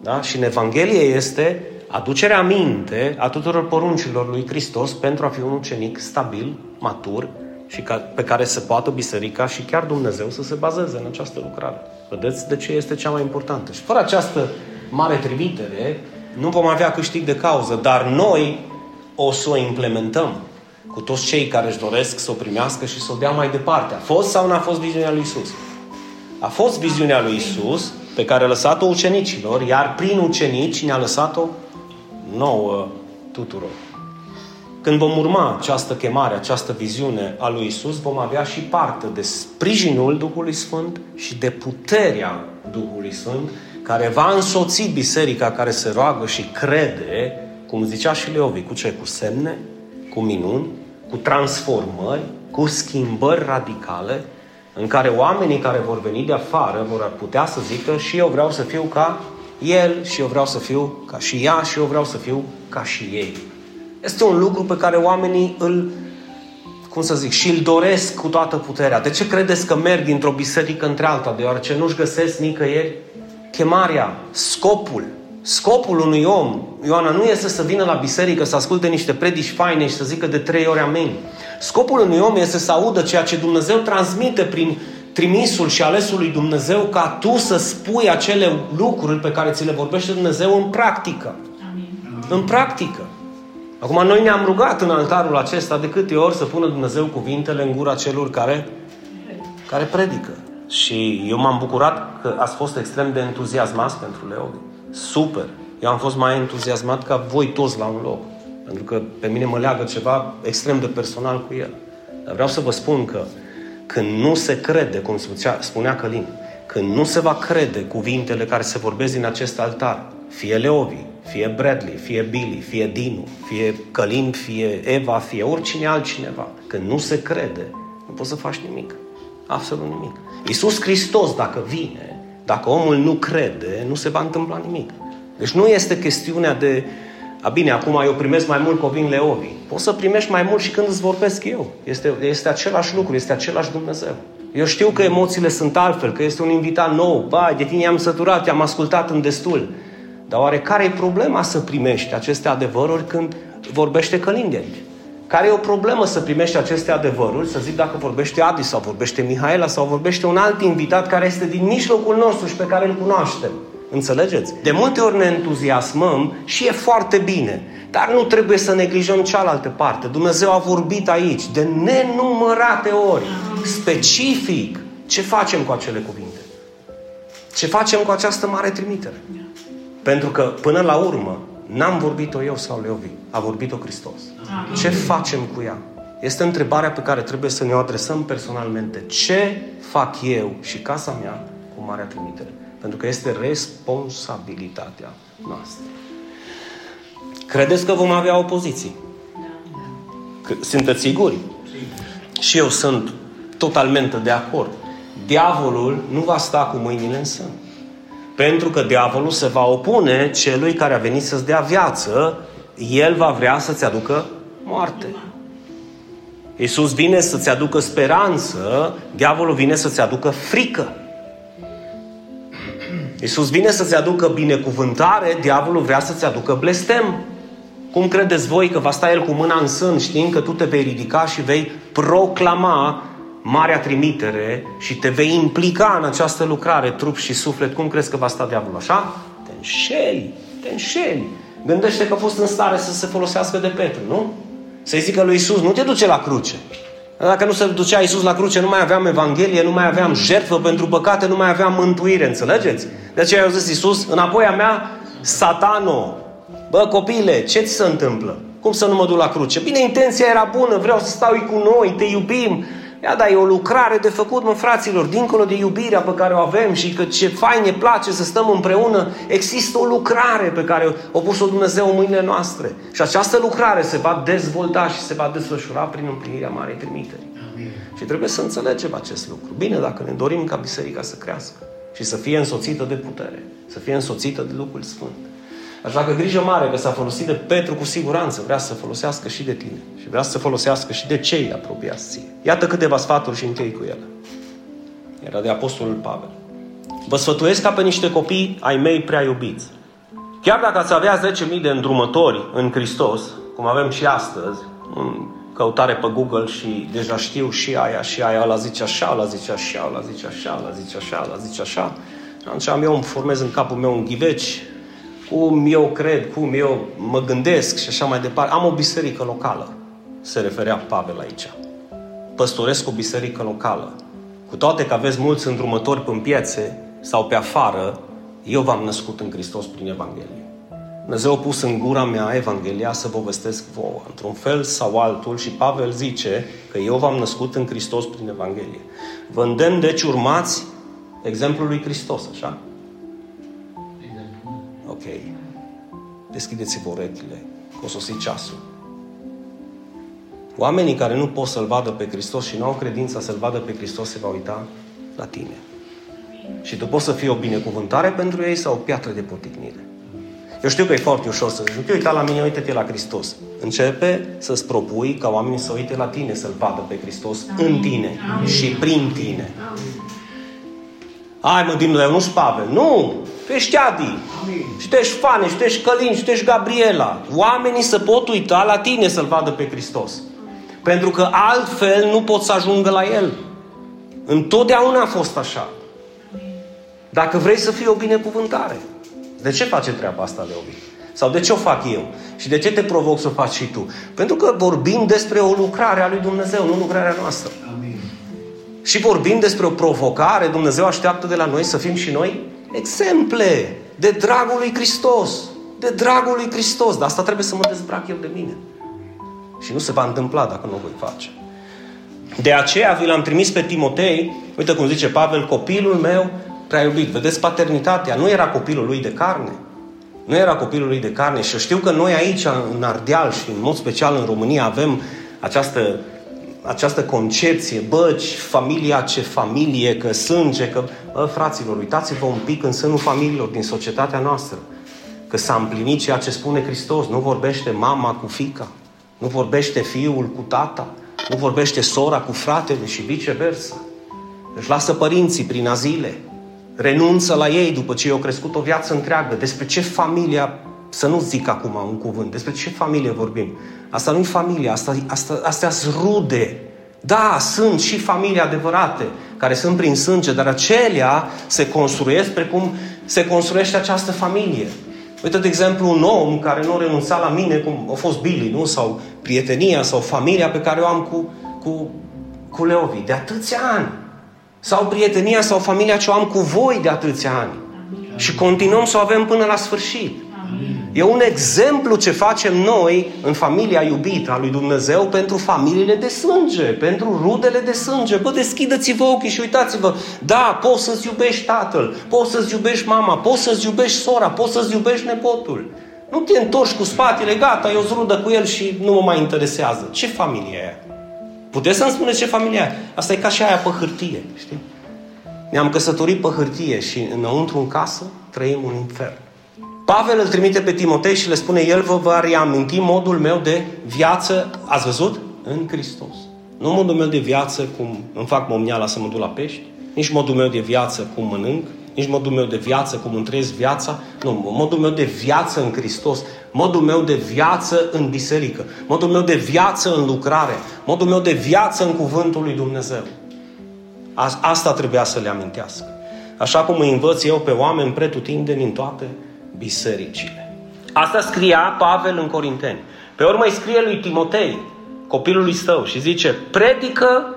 Da? Și în Evanghelie este aducerea minte a tuturor poruncilor lui Hristos pentru a fi un ucenic stabil, matur și ca, pe care să poată biserica și chiar Dumnezeu să se bazeze în această lucrare. Vedeți de ce este cea mai importantă. Și fără această mare trimitere, nu vom avea câștig de cauză, dar noi o să o implementăm cu toți cei care își doresc să o primească și să o dea mai departe. A fost sau nu a fost viziunea lui Isus? A fost viziunea lui Isus pe care a lăsat-o ucenicilor, iar prin ucenici ne-a lăsat-o nouă tuturor. Când vom urma această chemare, această viziune a lui Isus, vom avea și parte de sprijinul Duhului Sfânt și de puterea Duhului Sfânt, care va însoți biserica care se roagă și crede, cum zicea și Leovi, cu ce? Cu semne, cu minuni, cu transformări, cu schimbări radicale, în care oamenii care vor veni de afară vor putea să zică și eu vreau să fiu ca el și eu vreau să fiu ca și ea și eu vreau să fiu ca și ei. Este un lucru pe care oamenii îl, cum să zic, și îl doresc cu toată puterea. De ce credeți că merg dintr-o biserică între alta? Deoarece nu-și găsesc nicăieri chemarea, scopul. Scopul unui om, Ioana, nu este să vină la biserică, să asculte niște predici faine și să zică de trei ori amen. Scopul unui om este să audă ceea ce Dumnezeu transmite prin trimisul și alesul lui Dumnezeu ca tu să spui acele lucruri pe care ți le vorbește Dumnezeu în practică. Amin. În practică. Acum, noi ne-am rugat în altarul acesta de câte ori să pună Dumnezeu cuvintele în gura celor care, care predică. Și eu m-am bucurat că ați fost extrem de entuziasmați pentru Leovi. Super! Eu am fost mai entuziasmat ca voi toți la un loc. Pentru că pe mine mă leagă ceva extrem de personal cu el. Dar vreau să vă spun că când nu se crede, cum spunea Călin, când nu se va crede cuvintele care se vorbesc din acest altar, fie Leovi, fie Bradley, fie Billy, fie Dinu, fie Călin, fie Eva, fie oricine altcineva, când nu se crede, nu poți să faci nimic. Absolut nimic. Iisus Hristos, dacă vine, dacă omul nu crede, nu se va întâmpla nimic. Deci nu este chestiunea de A bine, acum eu primesc mai mult copii Leovi. Poți să primești mai mult și când îți vorbesc eu. Este, este același lucru, este același Dumnezeu. Eu știu că emoțiile sunt altfel, că este un invitat nou. Ba, de tine am săturat, am ascultat în destul. Dar oare care e problema să primești aceste adevăruri când vorbește Călingeri? Care e o problemă să primești aceste adevăruri, să zic dacă vorbește Adi sau vorbește Mihaela sau vorbește un alt invitat care este din mijlocul nostru și pe care îl cunoaștem. Înțelegeți? De multe ori ne entuziasmăm și e foarte bine, dar nu trebuie să neglijăm cealaltă parte. Dumnezeu a vorbit aici de nenumărate ori, specific, ce facem cu acele cuvinte. Ce facem cu această mare trimitere. Pentru că, până la urmă, N-am vorbit-o eu sau Leovi, a vorbit-o Hristos. Amin. Ce facem cu ea? Este întrebarea pe care trebuie să ne o adresăm personalmente. Ce fac eu și casa mea cu Marea Trimitere? Pentru că este responsabilitatea noastră. Credeți că vom avea opoziții? Da. Sunteți siguri? Și eu sunt totalmente de acord. Diavolul nu va sta cu mâinile în sân. Pentru că diavolul se va opune celui care a venit să-ți dea viață, el va vrea să-ți aducă moarte. Iisus vine să-ți aducă speranță, diavolul vine să-ți aducă frică. Iisus vine să-ți aducă binecuvântare, diavolul vrea să-ți aducă blestem. Cum credeți voi că va sta el cu mâna în sân știind că tu te vei ridica și vei proclama marea trimitere și te vei implica în această lucrare, trup și suflet, cum crezi că va sta diavolul? Așa? Te înșeli, te înșeli. Gândește că a fost în stare să se folosească de Petru, nu? Să-i zică lui Isus, nu te duce la cruce. Dacă nu se ducea Isus la cruce, nu mai aveam Evanghelie, nu mai aveam jertfă pentru păcate, nu mai aveam mântuire, înțelegeți? De aceea au zis Isus, înapoi a mea, satano, bă copile, ce ți se întâmplă? Cum să nu mă duc la cruce? Bine, intenția era bună, vreau să stau cu noi, te iubim, Ia, dar e o lucrare de făcut, mă, fraților, dincolo de iubirea pe care o avem și că ce fain ne place să stăm împreună, există o lucrare pe care o pus-o Dumnezeu în mâinile noastre. Și această lucrare se va dezvolta și se va desfășura prin împlinirea Marei Trimiteri. Amin. Și trebuie să înțelegem acest lucru. Bine, dacă ne dorim ca biserica să crească și să fie însoțită de putere, să fie însoțită de lucrul Sfânt. Așa că grijă mare că s-a folosit de Petru cu siguranță, vrea să folosească și de tine. Și vrea să folosească și de cei apropiați ție. Iată câteva sfaturi și închei cu ele. Era de Apostolul Pavel. Vă sfătuiesc ca pe niște copii ai mei prea iubiți. Chiar dacă ați avea 10.000 de îndrumători în Hristos, cum avem și astăzi, în căutare pe Google și deja știu și aia, și aia, ăla zice așa, ăla zice așa, ăla zice așa, ăla zice așa, ăla zice așa, atunci am eu îmi formez în capul meu un ghiveci cum eu cred, cum eu mă gândesc și așa mai departe. Am o biserică locală, se referea Pavel aici. Păstoresc o biserică locală. Cu toate că aveți mulți îndrumători pe piețe sau pe afară, eu v-am născut în Hristos prin Evanghelie. Dumnezeu a pus în gura mea Evanghelia să vă vestesc vouă, într-un fel sau altul, și Pavel zice că eu v-am născut în Hristos prin Evanghelie. Vă îndemn, deci, urmați exemplul lui Hristos, așa? Deschideți-vă urechile, că o sosi ceasul. Oamenii care nu pot să-L vadă pe Hristos și nu au credința să-L vadă pe Hristos se va uita la tine. Și tu poți să fii o binecuvântare pentru ei sau o piatră de poticnire. Eu știu că e foarte ușor să zici, uite la mine, uite-te la Hristos. Începe să-ți propui ca oamenii să uite la tine, să-L vadă pe Hristos Amin. în tine Amin. și prin tine. Amin. Hai mă, din nu Pavel. Nu! Tu ești Adi. Amin. Și tu ești Fane, și tu ești Călin, și tu ești Gabriela. Oamenii să pot uita la tine să-L vadă pe Hristos. Pentru că altfel nu pot să ajungă la El. Întotdeauna a fost așa. Dacă vrei să fii o binecuvântare. De ce face treaba asta, Leovi? Sau de ce o fac eu? Și de ce te provoc să o faci și tu? Pentru că vorbim despre o lucrare a lui Dumnezeu, nu lucrarea noastră. Amin. Și vorbim despre o provocare, Dumnezeu așteaptă de la noi să fim și noi exemple de dragul lui Hristos. De dragul lui Hristos. Dar asta trebuie să mă dezbrac eu de mine. Și nu se va întâmpla dacă nu o voi face. De aceea vi l-am trimis pe Timotei, uite cum zice Pavel, copilul meu prea iubit. Vedeți paternitatea, nu era copilul lui de carne. Nu era copilul lui de carne și eu știu că noi aici, în Ardeal și în mod special în România, avem această această concepție, bă, familia ce familie, că sânge, că... Bă, fraților, uitați-vă un pic în sânul familiilor din societatea noastră. că s-a împlinit ceea ce spune Hristos. Nu vorbește mama cu fica, nu vorbește fiul cu tata, nu vorbește sora cu fratele și viceversa. Își lasă părinții prin azile, renunță la ei după ce i-au crescut o viață întreagă. Despre ce familia, să nu zic acum un cuvânt, despre ce familie vorbim? Asta nu e familie, asta, asta, astea sunt rude. Da, sunt și familii adevărate, care sunt prin sânge, dar acelea se construiesc precum se construiește această familie. Uite, de exemplu, un om care nu renunța la mine, cum a fost Billy, nu? Sau prietenia sau familia pe care o am cu, cu, cu Leovi, de atâția ani. Sau prietenia sau familia ce o am cu voi de atâția ani. Și continuăm să o avem până la sfârșit. E un exemplu ce facem noi în familia iubită a lui Dumnezeu pentru familiile de sânge, pentru rudele de sânge. Bă, deschideți-vă ochii și uitați-vă. Da, poți să-ți iubești tatăl, poți să-ți iubești mama, poți să-ți iubești sora, poți să-ți iubești nepotul. Nu te întorci cu spatele, gata, eu rudă cu el și nu mă mai interesează. Ce familie e aia? Puteți să-mi spuneți ce familie e aia? Asta e ca și aia pe hârtie, știi? Ne-am căsătorit pe hârtie și înăuntru în casă trăim un infern. Pavel îl trimite pe Timotei și le spune, el vă va reaminti modul meu de viață, ați văzut? În Hristos. Nu modul meu de viață cum îmi fac momneala să mă duc la pești, nici modul meu de viață cum mănânc, nici modul meu de viață cum îmi trăiesc viața, nu, modul meu de viață în Hristos, modul meu de viață în biserică, modul meu de viață în lucrare, modul meu de viață în cuvântul lui Dumnezeu. Asta trebuia să le amintească. Așa cum îi învăț eu pe oameni pretutindeni în toate bisericile. Asta scria Pavel în Corinteni. Pe urmă îi scrie lui Timotei, copilului său, și zice, predică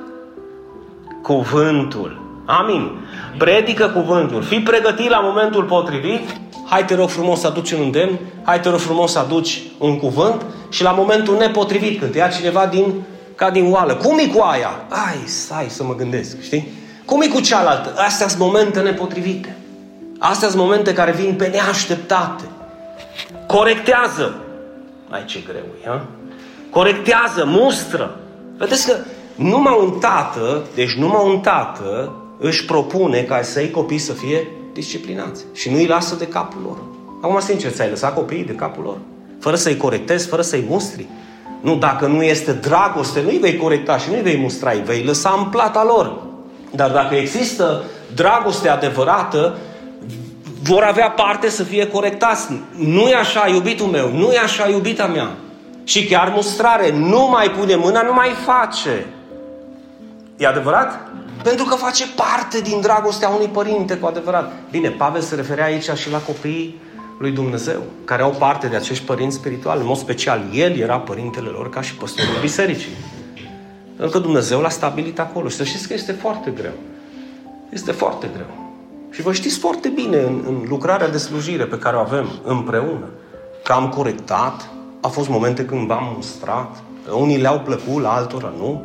cuvântul. Amin. Predică cuvântul. Fii pregătit la momentul potrivit. Hai te rog frumos să aduci un îndemn. Hai te rog frumos să aduci un cuvânt. Și la momentul nepotrivit, când te ia cineva din, ca din oală. Cum e cu aia? Ai, stai să mă gândesc, știi? Cum e cu cealaltă? Astea sunt momente nepotrivite. Astea sunt momente care vin pe neașteptate. Corectează. Ai ce greu e, ha? Corectează, mustră. Vedeți că numai un tată, deci numai un tată își propune ca să-i copii să fie disciplinați. Și nu îi lasă de capul lor. Acum, sincer, ți-ai lăsat copiii de capul lor? Fără să-i corectezi, fără să-i mustri. Nu, dacă nu este dragoste, nu-i vei corecta și nu-i vei mustra, îi vei lăsa în plata lor. Dar dacă există dragoste adevărată, vor avea parte să fie corectați. Nu e așa, iubitul meu, nu e așa, iubita mea. Și chiar mustrare, nu mai pune mâna, nu mai face. E adevărat? Pentru că face parte din dragostea unui părinte cu adevărat. Bine, Pavel se referea aici și la copiii lui Dumnezeu, care au parte de acești părinți spirituali. În mod special, el era părintele lor ca și păstorul bisericii. Pentru că Dumnezeu l-a stabilit acolo. Și să știți că este foarte greu. Este foarte greu. Și vă știți foarte bine în, în lucrarea de slujire pe care o avem împreună, că am corectat, a fost momente când v-am mustrat, unii le-au plăcut, la altora nu.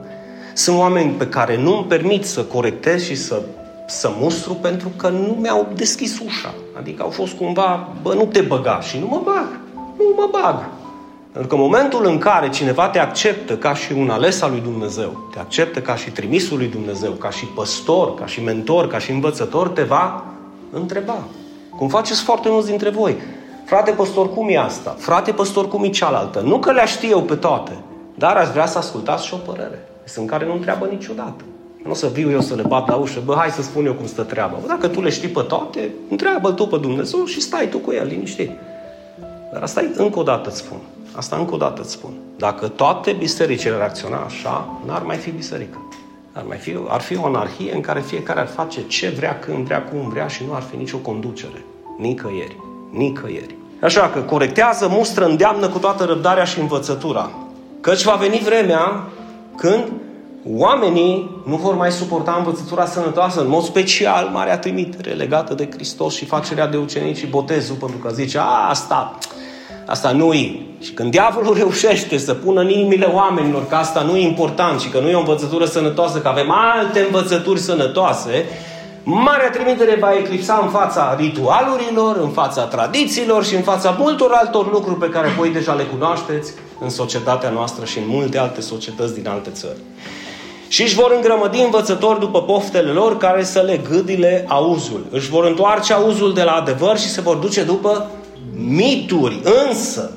Sunt oameni pe care nu îmi permit să corectez și să, să mustru pentru că nu mi-au deschis ușa. Adică au fost cumva, bă, nu te băga și nu mă bag. Nu mă bag. Pentru că în momentul în care cineva te acceptă ca și un ales al lui Dumnezeu, te acceptă ca și trimisul lui Dumnezeu, ca și păstor, ca și mentor, ca și învățător, te va întreba. Cum faceți foarte mulți dintre voi. Frate păstor, cum e asta? Frate păstor, cum e cealaltă? Nu că le știu eu pe toate, dar aș vrea să ascultați și o părere. Sunt care nu întreabă niciodată. Nu o să viu eu să le bat la ușă, bă, hai să spun eu cum stă treaba. Bă, dacă tu le știi pe toate, întreabă tu pe Dumnezeu și stai tu cu el, liniștit. Dar asta e încă o dată îți spun. Asta încă o dată îți spun. Dacă toate bisericile reacționa așa, n-ar mai fi biserică. Ar, mai fi, ar fi o anarhie în care fiecare ar face ce vrea, când vrea, cum vrea și nu ar fi nicio conducere. Nicăieri. Nicăieri. Așa că corectează, mustră, îndeamnă cu toată răbdarea și învățătura. Căci va veni vremea când oamenii nu vor mai suporta învățătura sănătoasă, în mod special Marea Trimitere legată de Hristos și facerea de ucenici și botezul, pentru că zice, a, asta, Asta nu e. Și când diavolul reușește să pună în inimile oamenilor că asta nu e important și că nu e o învățătură sănătoasă, că avem alte învățături sănătoase, Marea trimitere va eclipsa în fața ritualurilor, în fața tradițiilor și în fața multor altor lucruri pe care voi deja le cunoașteți în societatea noastră și în multe alte societăți din alte țări. Și își vor îngrămădi învățători după poftele lor care să le gâdile auzul. Își vor întoarce auzul de la adevăr și se vor duce după mituri, însă,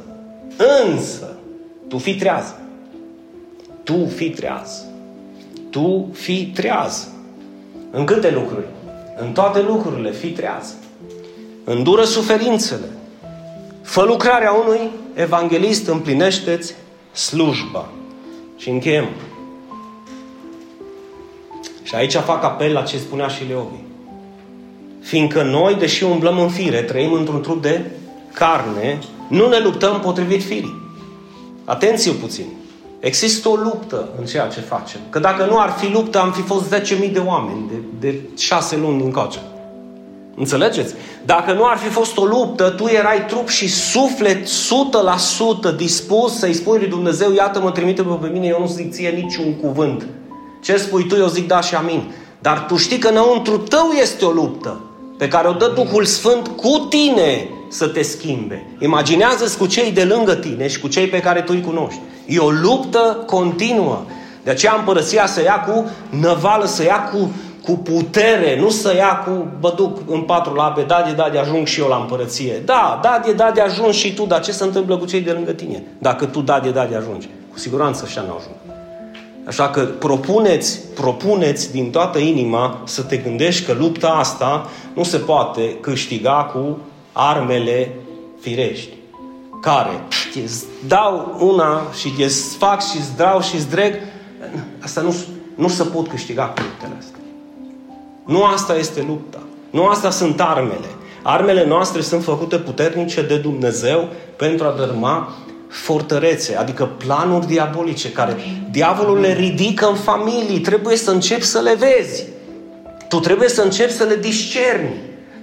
însă, tu fii treaz. Tu fii treaz. Tu fii treaz. În câte lucruri? În toate lucrurile, fii treaz. Îndură suferințele. Fă lucrarea unui evanghelist, împlinește-ți slujba. Și încheiem. Și aici fac apel la ce spunea și Leovi. Fiindcă noi, deși umblăm în fire, trăim într-un trup de carne, nu ne luptăm potrivit firii. Atenție puțin. Există o luptă în ceea ce facem. Că dacă nu ar fi luptă, am fi fost 10.000 de oameni de, de 6 luni încoace. Înțelegeți? Dacă nu ar fi fost o luptă, tu erai trup și suflet 100% dispus să-i spui lui Dumnezeu, iată mă trimite pe mine, eu nu zic ție niciun cuvânt. Ce spui tu, eu zic da și amin. Dar tu știi că înăuntru tău este o luptă pe care o dă Duhul Sfânt cu tine să te schimbe. Imaginează-ți cu cei de lângă tine și cu cei pe care tu îi cunoști. E o luptă continuă. De aceea împărăția să ia cu năvală, să ia cu, cu putere, nu să ia cu, bă duc în patru labe, da de da de ajung și eu la împărăție. Da, da de da de ajung și tu, dar ce se întâmplă cu cei de lângă tine? Dacă tu da de da de ajungi. Cu siguranță așa nu ajung. Așa că propuneți, propuneți din toată inima să te gândești că lupta asta nu se poate câștiga cu armele firești. Care îți dau una și îți fac și îți dau și îți dreg. Asta nu, nu se pot câștiga cu luptele astea. Nu asta este lupta. Nu asta sunt armele. Armele noastre sunt făcute puternice de Dumnezeu pentru a dărma fortărețe, adică planuri diabolice care diavolul le ridică în familii. Trebuie să începi să le vezi. Tu trebuie să începi să le discerni.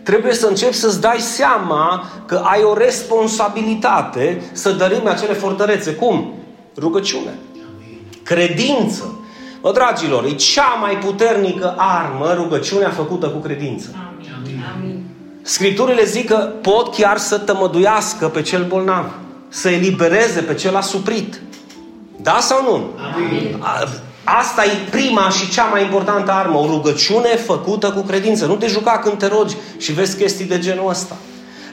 Trebuie să începi să-ți dai seama că ai o responsabilitate să dărâmi acele fortărețe. Cum? Rugăciune. Credință. Bă, dragilor, e cea mai puternică armă rugăciunea făcută cu credință. Amin. Scripturile zic că pot chiar să tămăduiască pe cel bolnav să elibereze pe cel asuprit. Da sau nu? Amin. Asta e prima și cea mai importantă armă, o rugăciune făcută cu credință. Nu te juca când te rogi și vezi chestii de genul ăsta.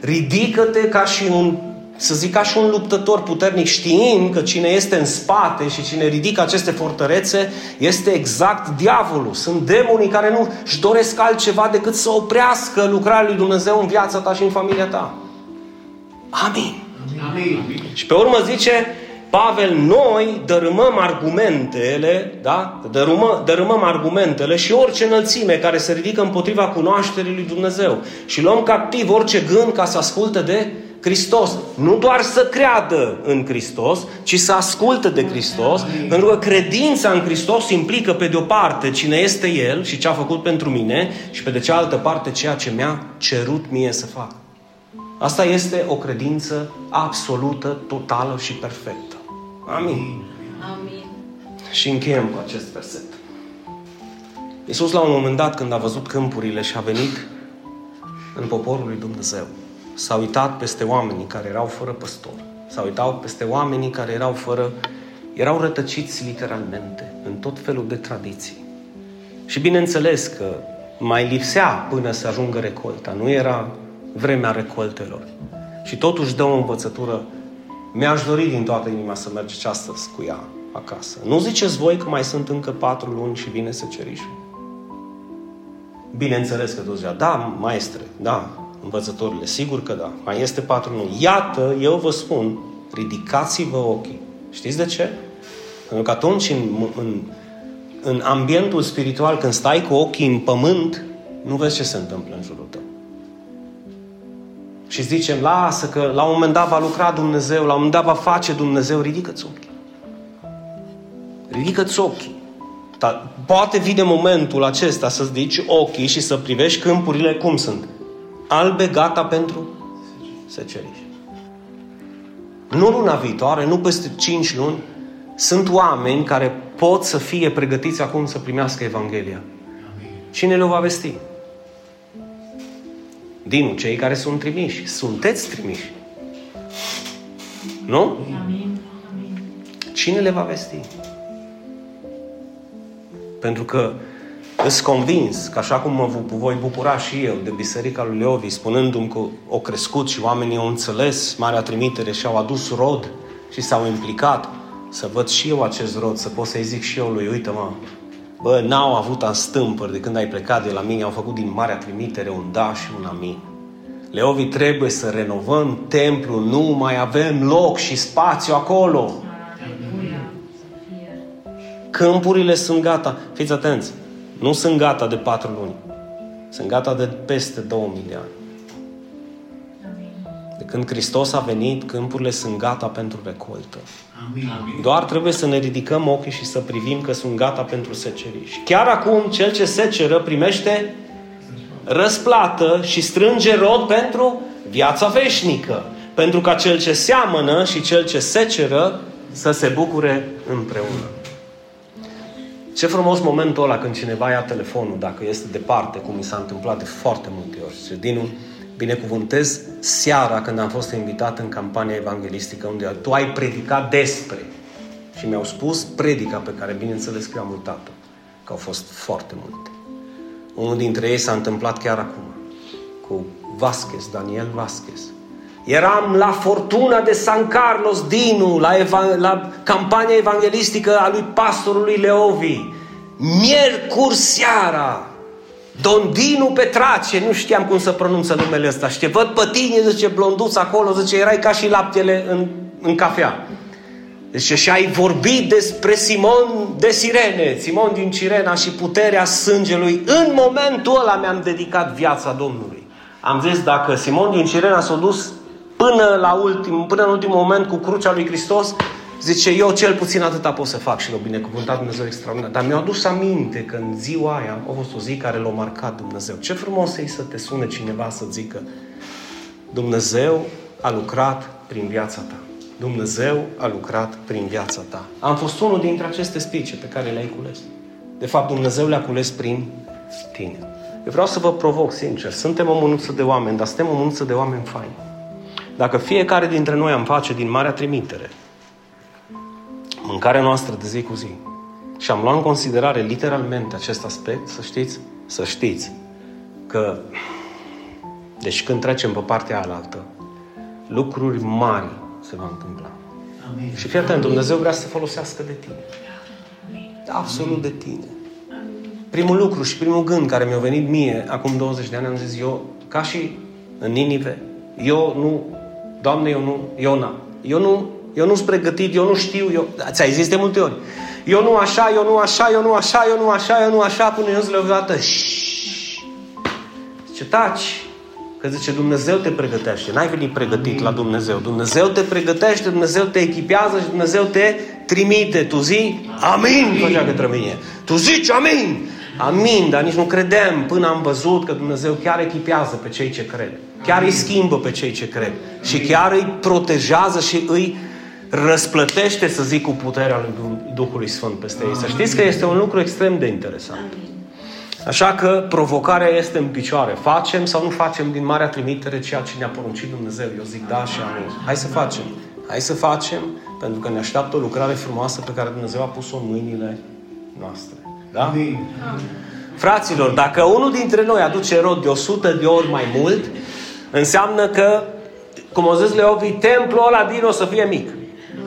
Ridică-te ca și un, să zic, ca și un luptător puternic, știind că cine este în spate și cine ridică aceste fortărețe este exact diavolul. Sunt demonii care nu își doresc altceva decât să oprească lucrarea lui Dumnezeu în viața ta și în familia ta. Amin. Amin. Și pe urmă zice Pavel, noi dărâmăm argumentele, da? Dărâmă, dărâmăm argumentele și orice înălțime care se ridică împotriva cunoașterii lui Dumnezeu. Și luăm captiv orice gând ca să asculte de Hristos. Nu doar să creadă în Hristos, ci să asculte de Hristos, Amin. pentru că credința în Hristos implică pe de o parte cine este El și ce a făcut pentru mine și pe de cealaltă parte ceea ce mi-a cerut mie să fac. Asta este o credință absolută, totală și perfectă. Amin. Amin. Și încheiem cu acest verset. Iisus la un moment dat când a văzut câmpurile și a venit în poporul lui Dumnezeu, s-a uitat peste oamenii care erau fără păstor, s-a uitat peste oamenii care erau fără, erau rătăciți literalmente în tot felul de tradiții. Și bineînțeles că mai lipsea până să ajungă recolta, nu era vremea recoltelor. Și totuși dă o învățătură. Mi-aș dori din toată inima să mergeți astăzi cu ea acasă. Nu ziceți voi că mai sunt încă patru luni și vine secerișul. Bineînțeles că toți da, maestre, da, învățătorile, sigur că da, mai este patru luni. Iată, eu vă spun, ridicați-vă ochii. Știți de ce? Pentru că atunci, în, în, în ambientul spiritual, când stai cu ochii în pământ, nu vezi ce se întâmplă în jurul tău. Și zicem, lasă că la un moment dat va lucra Dumnezeu, la un moment dat va face Dumnezeu, ridică-ți ochii. Ridică-ți ochii. Dar poate vine momentul acesta să-ți ridici ochii și să privești câmpurile cum sunt. Albe, gata pentru seceriș. Nu luna viitoare, nu peste 5 luni, sunt oameni care pot să fie pregătiți acum să primească Evanghelia. Cine le va vesti? Din cei care sunt trimiși. Sunteți trimiși. Nu? Amin. Cine le va vesti? Pentru că Îs convins că așa cum mă voi bucura și eu de Biserica lui Leovi, spunându-mi că o crescut și oamenii au înțeles Marea Trimitere și au adus rod și s-au implicat, să văd și eu acest rod, să pot să-i zic și eu lui, uite mă, bă, n-au avut stâmpări de când ai plecat de la mine, au făcut din Marea Trimitere un da și un amin. Leovi, trebuie să renovăm templul, nu mai avem loc și spațiu acolo. Câmpurile sunt gata. Fiți atenți, nu sunt gata de patru luni. Sunt gata de peste 2000 de ani. De când Hristos a venit, câmpurile sunt gata pentru recoltă. Amin. Doar trebuie să ne ridicăm ochii și să privim că sunt gata pentru seceriș. Chiar acum, cel ce seceră primește răsplată și strânge rod pentru viața veșnică. Pentru ca cel ce seamănă și cel ce seceră să se bucure împreună. Ce frumos momentul ăla când cineva ia telefonul, dacă este departe, cum mi s-a întâmplat de foarte multe ori. Și Dinu, binecuvântez seara când am fost invitat în campania evanghelistică unde tu ai predicat despre. Și mi-au spus predica pe care, bineînțeles, că am uitat-o. Că au fost foarte multe. Unul dintre ei s-a întâmplat chiar acum. Cu Vasquez, Daniel Vasquez. Eram la Fortuna de San Carlos Dinu, la, eva- la campania evanghelistică a lui pastorului Leovi. Miercuri seara, Don Dinu Petrace, nu știam cum să pronunță numele ăsta. Și te văd pe tine, zice, blonduț acolo, zice, erai ca și laptele în, în cafea. Deci și ai vorbit despre Simon de Sirene, Simon din Cirena și puterea sângelui. În momentul ăla mi-am dedicat viața Domnului. Am zis, dacă Simon din Cirena s-a dus până, la ultim, până în ultimul moment cu crucea lui Hristos, zice, eu cel puțin atâta pot să fac și l-a binecuvântat Dumnezeu extraordinar. Dar mi-a adus aminte că în ziua aia a fost o zi care l-a marcat Dumnezeu. Ce frumos e să te sune cineva să zică, Dumnezeu a lucrat prin viața ta. Dumnezeu a lucrat prin viața ta. Am fost unul dintre aceste spice pe care le-ai cules. De fapt, Dumnezeu le-a cules prin tine. Eu vreau să vă provoc, sincer, suntem o mânuță de oameni, dar suntem o mânuță de oameni faini. Dacă fiecare dintre noi am face din marea trimitere mâncarea noastră de zi cu zi și am luat în considerare literalmente acest aspect, să știți, să știți că deci când trecem pe partea alaltă, lucruri mari se va întâmpla. Amin. Și fii atent, Dumnezeu vrea să folosească de tine. Absolut de tine. Primul lucru și primul gând care mi-a venit mie acum 20 de ani, am zis eu, ca și în Ninive, eu nu, Doamne, eu nu, Iona, eu nu, eu nu sunt pregătit, eu nu știu, eu, ți-ai zis de multe ori, eu nu așa, eu nu așa, eu nu așa, eu nu așa, eu nu așa, până eu zile o dată, ce taci, Că zice, Dumnezeu te pregătește. N-ai venit pregătit la Dumnezeu. Dumnezeu te pregătește, Dumnezeu te echipează și Dumnezeu te trimite. Tu zi, amin, făcea către mine. Tu zici, amin. Amin, dar nici nu credem până am văzut că Dumnezeu chiar echipează pe cei ce cred. Chiar îi schimbă pe cei ce cred. Și chiar îi protejează și îi răsplătește, să zic, cu puterea lui Duhului Sfânt peste ei. Să știți că este un lucru extrem de interesant. Așa că provocarea este în picioare. Facem sau nu facem din marea trimitere ceea ce ne-a poruncit Dumnezeu? Eu zic da și amin. Hai să facem. Hai să facem, pentru că ne așteaptă o lucrare frumoasă pe care Dumnezeu a pus-o în mâinile noastre. Da? Amin. Fraților, dacă unul dintre noi aduce rod de 100 de ori mai mult, înseamnă că, cum au zis Leovi, templul ăla din o să fie mic.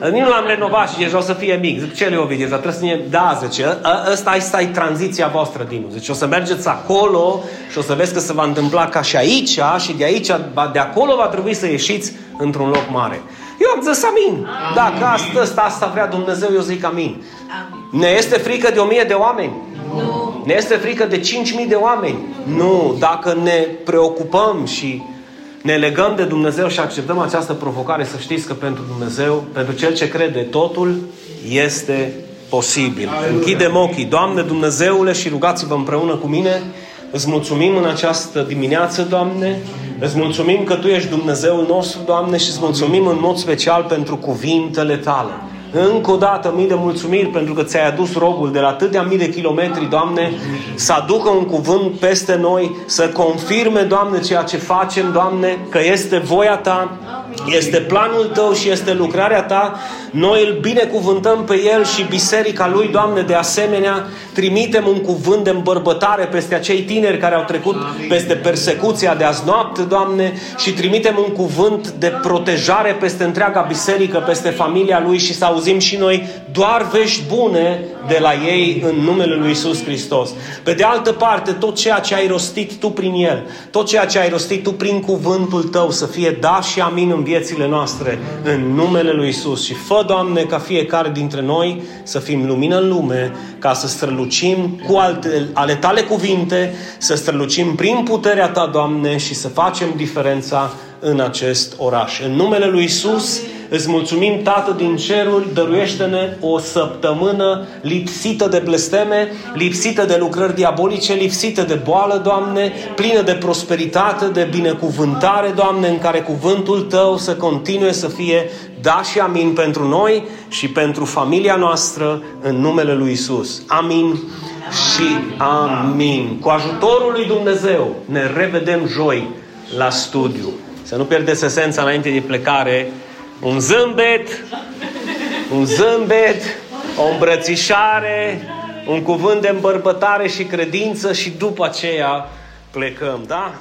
Nici nu l-am renovat și deja o să fie mic. Zic, ce le ovi, deja trebuie să ne... Da, zice, ăsta, asta e tranziția voastră, Dinu. Zice, o să mergeți acolo și o să vezi că se va întâmpla ca și aici și de aici, de acolo va trebui să ieșiți într-un loc mare. Eu am zis amin. amin. Dacă asta, asta, asta vrea Dumnezeu, eu zic amin. amin. Ne este frică de o mie de oameni? Nu. Ne este frică de cinci mii de oameni? Nu. Dacă ne preocupăm și ne legăm de Dumnezeu și acceptăm această provocare, să știți că pentru Dumnezeu, pentru Cel ce crede, totul este posibil. Aleluia. Închidem ochii. Doamne Dumnezeule și rugați-vă împreună cu mine. Îți mulțumim în această dimineață, Doamne. Îți mulțumim că Tu ești Dumnezeul nostru, Doamne, și îți mulțumim în mod special pentru cuvintele Tale. Încă o dată mii de mulțumiri pentru că ți-ai adus robul de la atâtea mii de kilometri, Doamne, să aducă un cuvânt peste noi, să confirme, Doamne, ceea ce facem, Doamne, că este voia Ta, este planul Tău și este lucrarea Ta. Noi îl binecuvântăm pe El și biserica Lui, Doamne, de asemenea, trimitem un cuvânt de îmbărbătare peste acei tineri care au trecut peste persecuția de azi noapte, Doamne, și trimitem un cuvânt de protejare peste întreaga biserică, peste familia Lui și să auzim și noi doar vești bune de la ei în numele Lui Isus Hristos. Pe de altă parte, tot ceea ce ai rostit Tu prin El, tot ceea ce ai rostit Tu prin cuvântul Tău să fie da și amin în viețile noastre, în numele Lui Isus. Și fă, Doamne, ca fiecare dintre noi să fim lumină în lume, ca să strălucim cu alte, ale Tale cuvinte, să strălucim prin puterea Ta, Doamne, și să facem diferența în acest oraș. În numele Lui Isus, îți mulțumim, Tată din ceruri, dăruiește-ne o săptămână lipsită de blesteme, lipsită de lucrări diabolice, lipsită de boală, Doamne, plină de prosperitate, de binecuvântare, Doamne, în care cuvântul Tău să continue să fie da și amin pentru noi și pentru familia noastră, în numele Lui Isus. Amin și amin. Cu ajutorul lui Dumnezeu ne revedem joi la studiu. Să nu pierdeți esența înainte de plecare. Un zâmbet, un zâmbet, o îmbrățișare, un cuvânt de îmbărbătare și credință și după aceea plecăm, da?